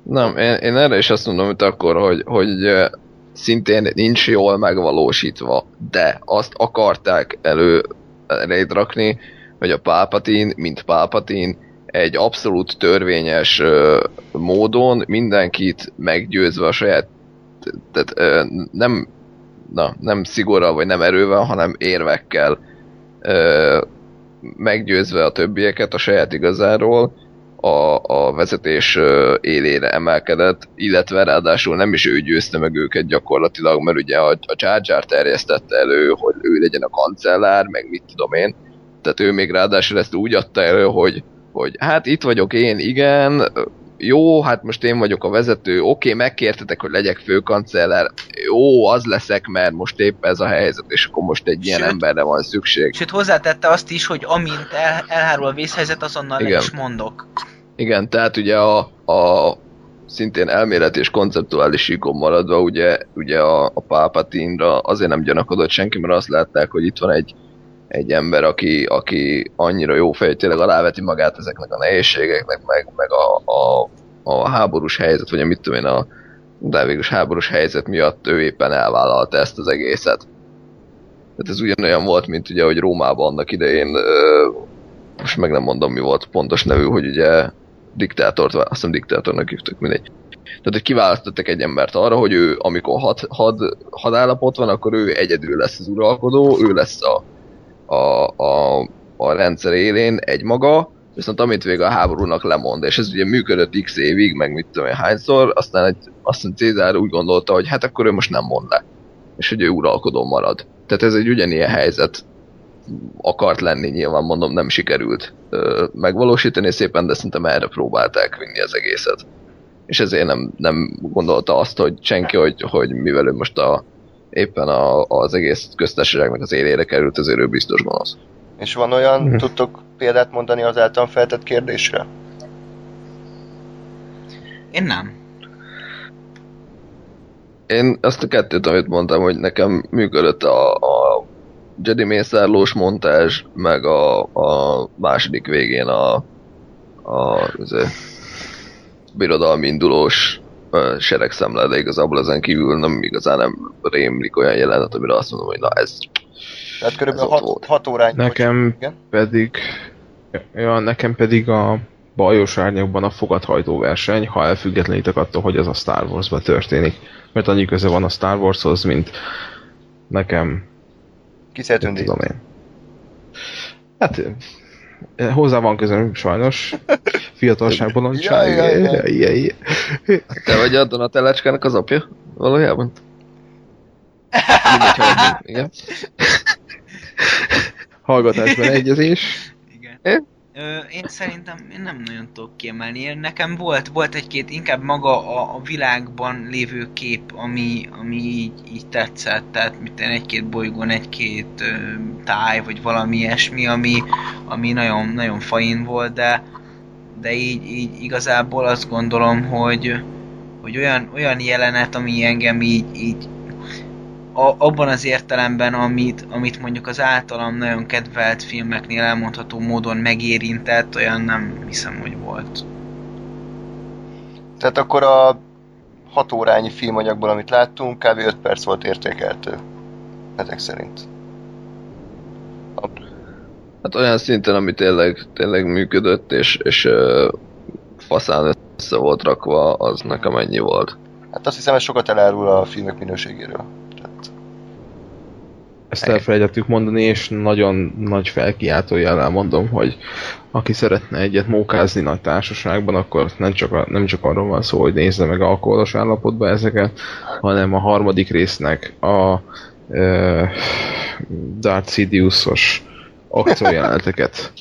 Nem, én, én erre is azt mondom, hogy akkor, hogy, hogy szintén nincs jól megvalósítva, de azt akarták elő elét rakni, hogy a Palpatine, mint Palpatine, egy abszolút törvényes ö, módon mindenkit meggyőzve a saját tehát ö, nem na, nem szigorral vagy nem erővel, hanem érvekkel ö, meggyőzve a többieket a saját igazáról, a, a vezetés élére emelkedett, illetve ráadásul nem is ő győzte meg őket gyakorlatilag, mert ugye a, a Jar Jar terjesztette elő, hogy ő legyen a kancellár, meg mit tudom én. Tehát ő még ráadásul ezt úgy adta elő, hogy, hogy hát itt vagyok én, igen, jó, hát most én vagyok a vezető, oké, megkértetek, hogy legyek főkancellár, jó, az leszek, mert most épp ez a helyzet, és akkor most egy ilyen Sőt- emberre van szükség. Sőt, hozzátette azt is, hogy amint el, elhárul a vészhelyzet, azonnal Igen. is mondok. Igen, tehát ugye a, a szintén elméleti és konceptuális síkon maradva, ugye, ugye a, a Palpatine-ra azért nem gyanakodott senki, mert azt látták, hogy itt van egy, egy ember, aki, aki annyira jó fej, tényleg aláveti magát ezeknek a nehézségeknek, meg, meg a, a, a háborús helyzet, vagy a mit tudom én, a, de végülis háborús helyzet miatt ő éppen elvállalta ezt az egészet. Tehát ez ugyanolyan volt, mint ugye, hogy Rómában annak idején, ö, most meg nem mondom mi volt pontos nevű, hogy ugye diktátort, azt hiszem diktátornak hívtuk, mindegy. Tehát, hogy kiválasztottak egy embert arra, hogy ő, amikor had, had, hadállapot van, akkor ő egyedül lesz az uralkodó, ő lesz a, a, a, a rendszer élén egy maga, viszont amit vége a háborúnak lemond, és ez ugye működött x évig, meg mit tudom én hányszor, aztán egy, aztán Cézár úgy gondolta, hogy hát akkor ő most nem mond le, és hogy ő uralkodó marad. Tehát ez egy ugyanilyen helyzet akart lenni, nyilván mondom, nem sikerült ö, megvalósítani szépen, de szerintem erre próbálták vinni az egészet. És ezért nem, nem gondolta azt, hogy senki, hogy, hogy mivel ő most a, éppen a, az egész köztársaságnak az élére került, ezért ő biztos gonosz. És van olyan, Mhm. tudtok példát mondani az általán feltett kérdésre? Én nem. Én azt a kettőt, amit mondtam, hogy nekem működött a, a Jedi mészárlós montázs, meg a, a második végén a, a az, birodalmi indulós seregszemle, de igazából ezen kívül nem igazán nem rémlik olyan jelenet, amire azt mondom, hogy na ez Tehát körülbelül Ez ott 6 volt. hat órány. Nekem Igen? pedig, ja, nekem pedig a bajos árnyakban a fogadhajtó verseny, ha elfüggetlenítek attól, hogy ez a Star Wars-ban történik. Mert annyi köze van a Star Warshoz, mint nekem, Ki szeretünk tudom én. Hát eh, hozzá van közöm, sajnos. Fiatalság, *laughs* bolondság. Jaj, jaj, jaj. Jaj, jaj. te vagy a Donatellácskának az apja? Valójában? *laughs* Mindegy, hagyjuk. Igen. Hallgatásban egyezés. Igen. Én? Én szerintem én nem nagyon tudok kiemelni. Én, nekem volt, volt egy-két inkább maga a, a világban lévő kép, ami, ami így, így tetszett. Tehát mit én egy-két bolygón, egy-két ö, táj, vagy valami ilyesmi, ami, ami nagyon, nagyon fain volt, de, de így, így igazából azt gondolom, hogy, hogy olyan, olyan jelenet, ami engem így, így a, abban az értelemben, amit, amit mondjuk az általam nagyon kedvelt filmeknél elmondható módon megérintett, olyan nem hiszem, hogy volt. Tehát akkor a 6 órányi filmanyagból, amit láttunk, kb. 5 perc volt értékeltő. Ezek szerint. Hát olyan szinten, ami tényleg, tényleg működött, és, és uh, faszán össze volt rakva, az nekem ennyi volt. Hát azt hiszem, ez sokat elárul a filmek minőségéről. Ezt elfelejtettük mondani, és nagyon nagy felkiáltó jellel mondom, hogy aki szeretne egyet mókázni nagy társaságban, akkor nem csak, a, nem csak arról van szó, hogy nézze meg alkoholos állapotban ezeket, hanem a harmadik résznek a e, Darth Sidious-os akciójeleneteket.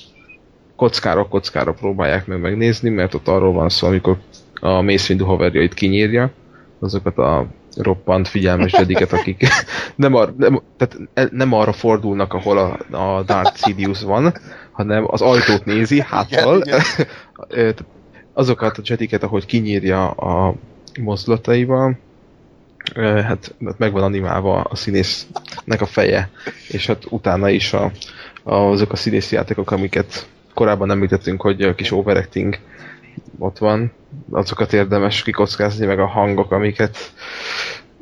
Kockára kockára próbálják meg megnézni, mert ott arról van szó, amikor a Mace Windu haverjait kinyírja, azokat a roppant figyelmes jediket, *laughs* akik nem, ar, nem, tehát nem arra fordulnak, ahol a, a Darth Sidious van, hanem az ajtót nézi háttal. Igen, *laughs* azokat a jediket, ahogy kinyírja a mozdulataival, hát meg van animálva a színésznek a feje, és hát utána is a, a, azok a színészi játékok, amiket korábban említettünk, hogy a kis overacting ott van, azokat érdemes kikockázni, meg a hangok, amiket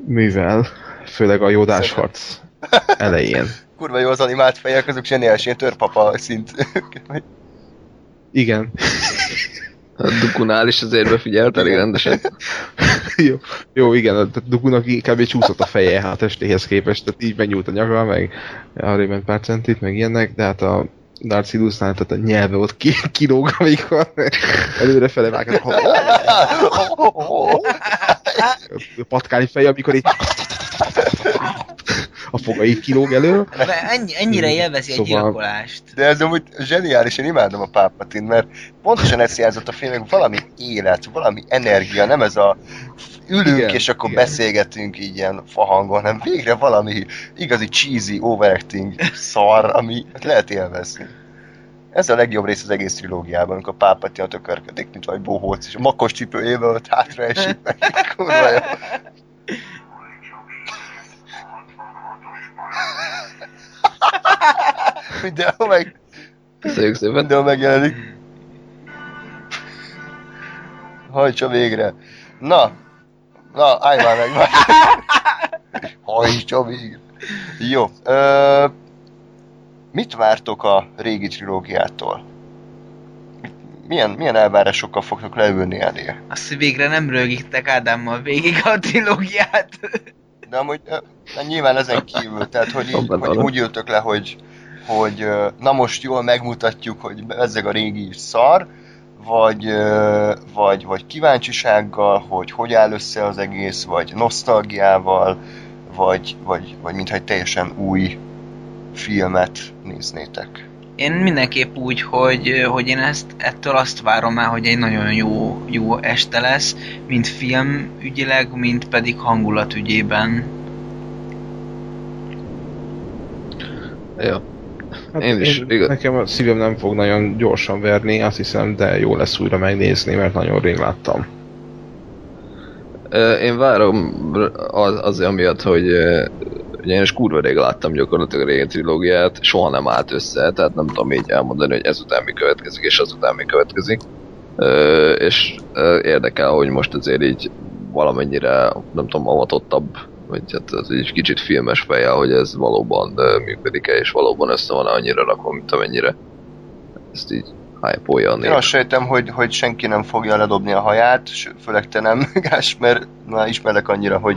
művel, főleg a jódás harc elején. *laughs* kurva jó az animált fejek, azok zseniális, ilyen törpapa szint. *laughs* Igen. A Dukunál is azért befigyelt elég rendesen. *laughs* jó, jó, igen, a Dukunak kb. csúszott a feje hát a testéhez képest, tehát így benyúlt a nyaga, meg arra ment pár centit, meg ilyenek, de hát a Darth Sidusnál, tehát a nyelve ott ki, kilóg, amikor előre fele vágott. *laughs* A patkány feje, amikor így a fogai kilóg elő. De ennyi, ennyire élvezi egy Szóval- gyilkolást. De ez amúgy zseniális, én imádom a Pápatint, mert pontosan ezt hiányzott a filmnek, valami élet, valami energia, nem ez a ülünk Igen, és akkor igen. beszélgetünk így ilyen fahangon, hanem végre valami igazi cheesy, overacting szar, ami lehet élvezni. Ez a legjobb rész az egész trilógiában, amikor a tökörködik, mint vagy bohóc, és a makos cipőjével ott hátra esik meg. Kurva jó. Mindenhol meg, Köszönjük szépen. mindenhol megjelenik. Hajtsa végre. Na, na, állj már meg már. Hajtsa végre. Jó. Ö, mit vártok a régi trilógiától? Milyen, milyen elvárásokkal fogtok leülni elé? Azt, hogy végre nem rögítek Ádámmal végig a trilógiát. De amúgy de nyilván ezen kívül, tehát hogy, így, hogy úgy ültök le, hogy, hogy na most jól megmutatjuk, hogy ezek a régi szar, vagy, vagy, vagy kíváncsisággal, hogy hogy áll össze az egész, vagy nosztalgiával, vagy, vagy, vagy mintha egy teljesen új filmet néznétek. Én mindenképp úgy, hogy, hogy én ezt, ettől azt várom el, hogy egy nagyon jó, jó este lesz, mint film ügyileg, mint pedig hangulat ügyében. Jó. Hát Én is, igaz. Nekem a szívem nem fog nagyon gyorsan verni, azt hiszem, de jó lesz újra megnézni, mert nagyon rég láttam. Én várom az, azért amiatt, hogy ugye én is kurva rég láttam gyakorlatilag a régi trilógiát, soha nem állt össze, tehát nem tudom így elmondani, hogy ezután mi következik, és azután mi következik. Ö, és ö, érdekel, hogy most azért így valamennyire, nem tudom, avatottabb, vagy hát az egy kicsit filmes fejjel, hogy ez valóban működik-e, és valóban össze van annyira rakva, mint amennyire ezt így hype-olja Én azt sejtem, hogy, hogy senki nem fogja ledobni a haját, főleg te nem, *laughs* Gás, mert már ismerlek annyira, hogy,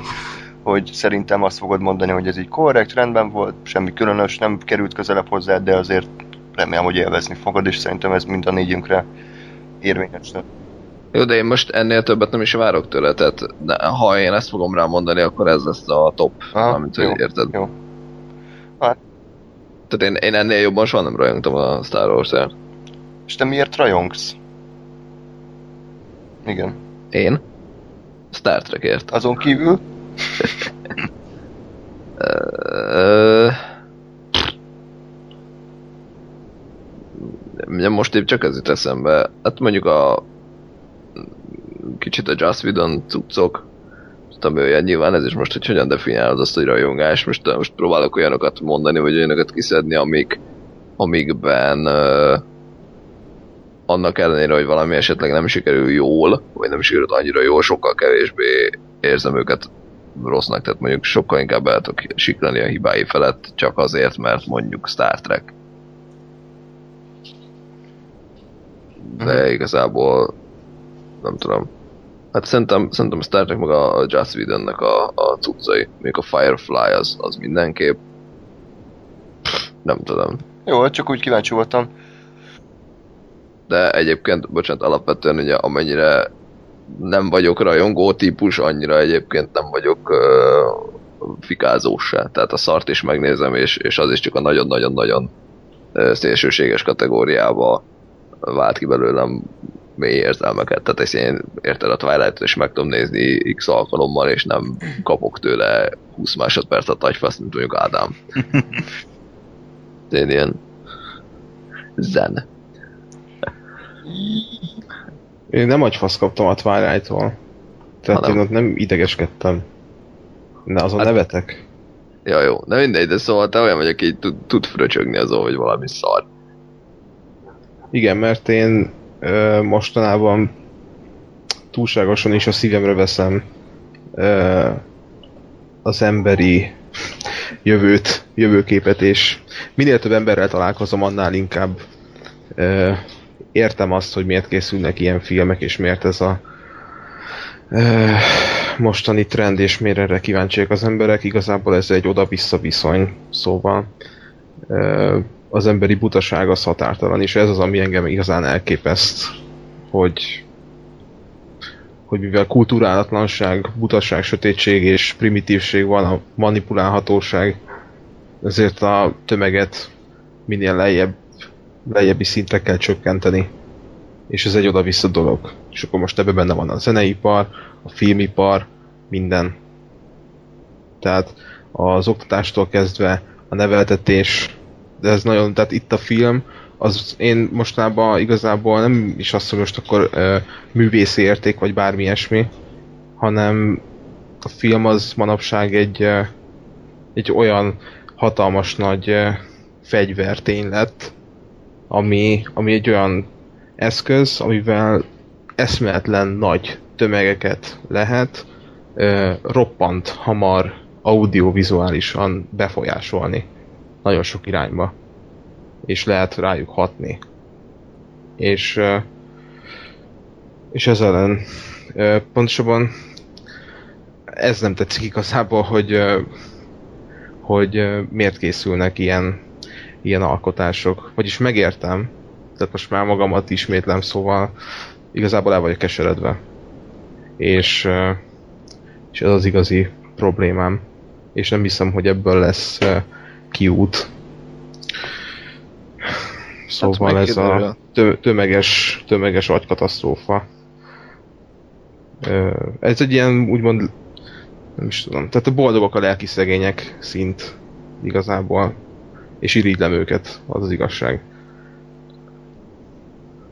hogy szerintem azt fogod mondani, hogy ez így korrekt, rendben volt, semmi különös, nem került közelebb hozzá, de azért remélem, hogy élvezni fogod, és szerintem ez mind a négyünkre érvényes. Jó, de én most ennél többet nem is várok tőle, tehát ha én ezt fogom rá mondani, akkor ez lesz a top, Aha, amit jó, érted. jó. Tehát én, én ennél jobban soha nem rajongtam a Star wars -ért. És te miért rajongsz? Igen. Én? Star Trekért. Azon kívül, most épp csak ez jut eszembe. Hát mondjuk a kicsit a Joss Whedon cuccok, tudom olyan nyilván ez is most, hogy hogyan definiálod azt, hogy rajongás. Most, most próbálok olyanokat mondani, vagy olyanokat kiszedni, amik, amikben uh, annak ellenére, hogy valami esetleg nem sikerül jól, vagy nem sikerült annyira jól, sokkal kevésbé érzem őket rossznak, tehát mondjuk sokkal inkább el tudok siklani a hibái felett, csak azért, mert mondjuk Star Trek. De igazából nem tudom. Hát szerintem, szerintem Star Trek meg a Joss Whedonnek a, a cuccai. Még a Firefly az, az mindenképp. Nem tudom. Jó, csak úgy kíváncsi voltam. De egyébként, bocsánat, alapvetően ugye amennyire nem vagyok rajongó típus, annyira egyébként nem vagyok uh, fikázós se. Tehát a szart is megnézem, és, és az is csak a nagyon-nagyon-nagyon szélsőséges kategóriába vált ki belőlem mély érzelmeket. Tehát ezt én érted a Twilight-ot és meg tudom nézni x alkalommal, és nem kapok tőle 20 másodpercet agyfaszt, mint mondjuk Ádám. *laughs* Én ilyen zen. Én nem agyfasz kaptam a Twilight-tól. Tehát Hanem? én ott nem idegeskedtem. Ne, azon Hát- nevetek. Ja jó, de mindegy, de szóval te olyan vagy, aki tud, tud fröcsögni azon, hogy valami szar. Igen, mert én ö, mostanában túlságosan is a szívemre veszem ö, az emberi jövőt, jövőképet, és minél több emberrel találkozom, annál inkább ö, értem azt, hogy miért készülnek ilyen filmek, és miért ez a ö, mostani trend, és miért erre kíváncsiak az emberek. Igazából ez egy oda-vissza viszony, szóval ö, az emberi butaság az határtalan, és ez az, ami engem igazán elképeszt, hogy hogy mivel kulturálatlanság, butaság, sötétség és primitívség van, a manipulálhatóság, ezért a tömeget minél lejjebb, lejjebbi szintre kell csökkenteni. És ez egy oda-vissza dolog. És akkor most ebben benne van a zeneipar, a filmipar, minden. Tehát az oktatástól kezdve a neveltetés, de ez nagyon, tehát itt a film, az én mostanában igazából nem is azt, hogy most akkor uh, művészi érték, vagy bármi ilyesmi, hanem a film az manapság egy, uh, egy olyan hatalmas nagy uh, fegyvertény lett, ami, ami egy olyan eszköz, amivel eszméletlen nagy tömegeket lehet uh, roppant hamar audiovizuálisan befolyásolni nagyon sok irányba. És lehet rájuk hatni. És, ö, és ez ellen ö, pontosabban ez nem tetszik igazából, hogy, ö, hogy ö, miért készülnek ilyen, ilyen alkotások. Vagyis megértem, tehát most már magamat ismétlem, szóval igazából el vagyok keseredve. És, és ez az igazi problémám. És nem hiszem, hogy ebből lesz kiút. Szóval ez a tömeges, tömeges agykatasztrófa. Ez egy ilyen, úgymond, nem is tudom, tehát a boldogok a lelki szegények szint igazából, és irigylem őket, az az igazság.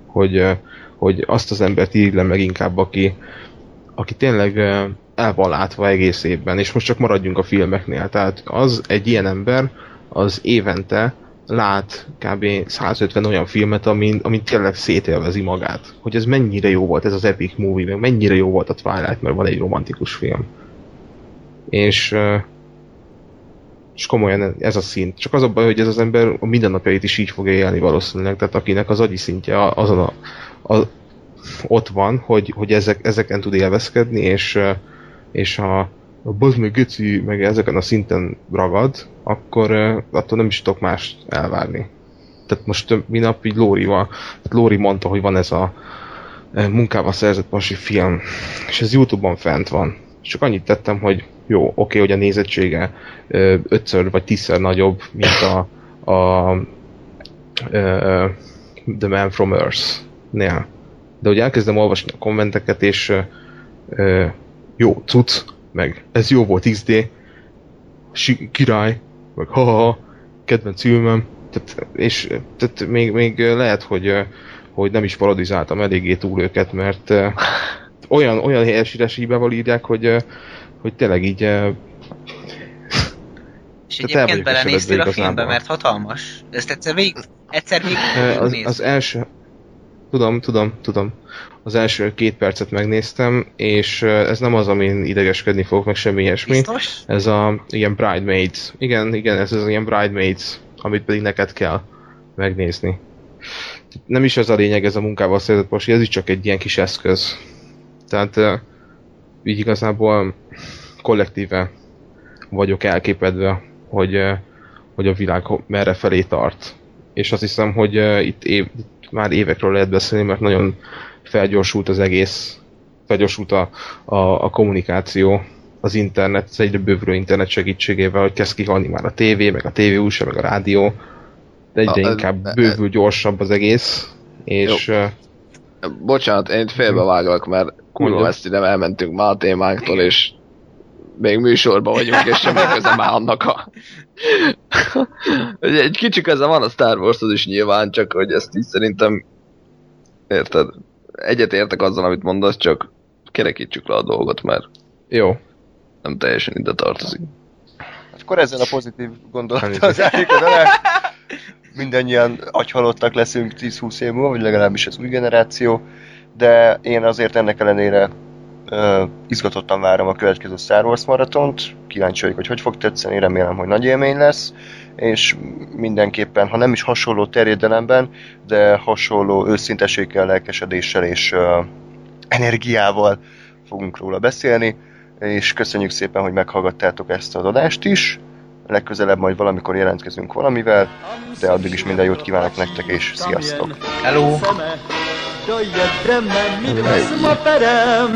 Hogy, ö, hogy azt az embert irigylem meg inkább, aki, aki tényleg ö, el van látva egész évben, és most csak maradjunk a filmeknél. Tehát az egy ilyen ember, az évente lát kb. 150 olyan filmet, amin, amin tényleg szétélvezi magát. Hogy ez mennyire jó volt ez az epic movie, meg mennyire jó volt a Twilight, mert van egy romantikus film. És, ö, és komolyan ez a szint. Csak az a baj, hogy ez az ember a mindennapjait is így fogja élni valószínűleg, tehát akinek az agyi szintje azon a, a, ott van, hogy, hogy ezek, ezeken tud élvezkedni, és, ö, és a, a bazd meg geci, meg ezeken a szinten ragad, akkor uh, attól nem is tudok mást elvárni. Tehát most uh, minap így Lórival, tehát Lóri mondta, hogy van ez a munkával szerzett pasi film, és ez Youtube-on fent van. Csak annyit tettem, hogy jó, oké, hogy a nézettsége ötször vagy tízszer nagyobb, mint a, a uh, The Man from Earth-nél. De hogy elkezdem olvasni a kommenteket, és uh, jó, cucc, meg ez jó volt XD, király, meg ha kedvenc filmem, tehát, és tehát még, még lehet, hogy, hogy nem is parodizáltam eléggé túl őket, mert *laughs* olyan, olyan helyesírási hibával írják, hogy, hogy tényleg így eh, És egyébként belenéztél a filmbe, mert hatalmas. Ezt egyszer végig, egyszer végig Eh, az, az első... Tudom, tudom, tudom. Az első két percet megnéztem, és eh, ez nem az, amin idegeskedni fogok, meg semmi ilyesmi. Biztos? Ez a ilyen Bridemaids. Igen, igen, ez az ilyen Bridemaids, amit pedig neked kell megnézni. Nem is ez a lényeg, ez a munkával szerzett pasi, ez is csak egy ilyen kis eszköz. Tehát, eh, így igazából kollektíve vagyok elképedve, hogy, eh, hogy a világ merre felé tart. És azt hiszem, hogy eh, itt év, már évekről lehet beszélni, mert nagyon felgyorsult az egész, felgyorsult a, a, a kommunikáció, az internet, az egyre bővülő internet segítségével, hogy kezd kihalni már a tévé, meg a tévéúsa, meg a rádió, de egyre A- inkább bővül gyorsabb az egész, és eh, Bocsánat, én itt félbeváglak, mert kurva ezt ide elmentünk már a témánktól, és még műsorban vagyunk, és semmi *laughs* köze már annak a... Egy kicsi köze van a Star Warshoz is nyilván, csak hogy ezt így szerintem... Érted? Egyet értek azzal, amit mondasz, csak kerekítsük le a dolgot, mert jó. nem teljesen ide tartozik. Akkor ezzel a pozitív gondolattal zárjuk az adást. Mindennyian agyhalottak leszünk 10-20 év múlva, vagy legalábbis az új generáció, de én azért ennek ellenére uh, izgatottan várom a következő Star Wars maratont, kíváncsi vagyok, hogy hogy fog tetszeni, remélem, hogy nagy élmény lesz, és mindenképpen, ha nem is hasonló terjedelemben, de hasonló őszinteséggel, lelkesedéssel és uh, energiával fogunk róla beszélni, és köszönjük szépen, hogy meghallgattátok ezt az adást is. Legközelebb majd valamikor jelentkezünk valamivel, de addig is minden jót kívánok nektek, és sziasztok! Hello. Maperem.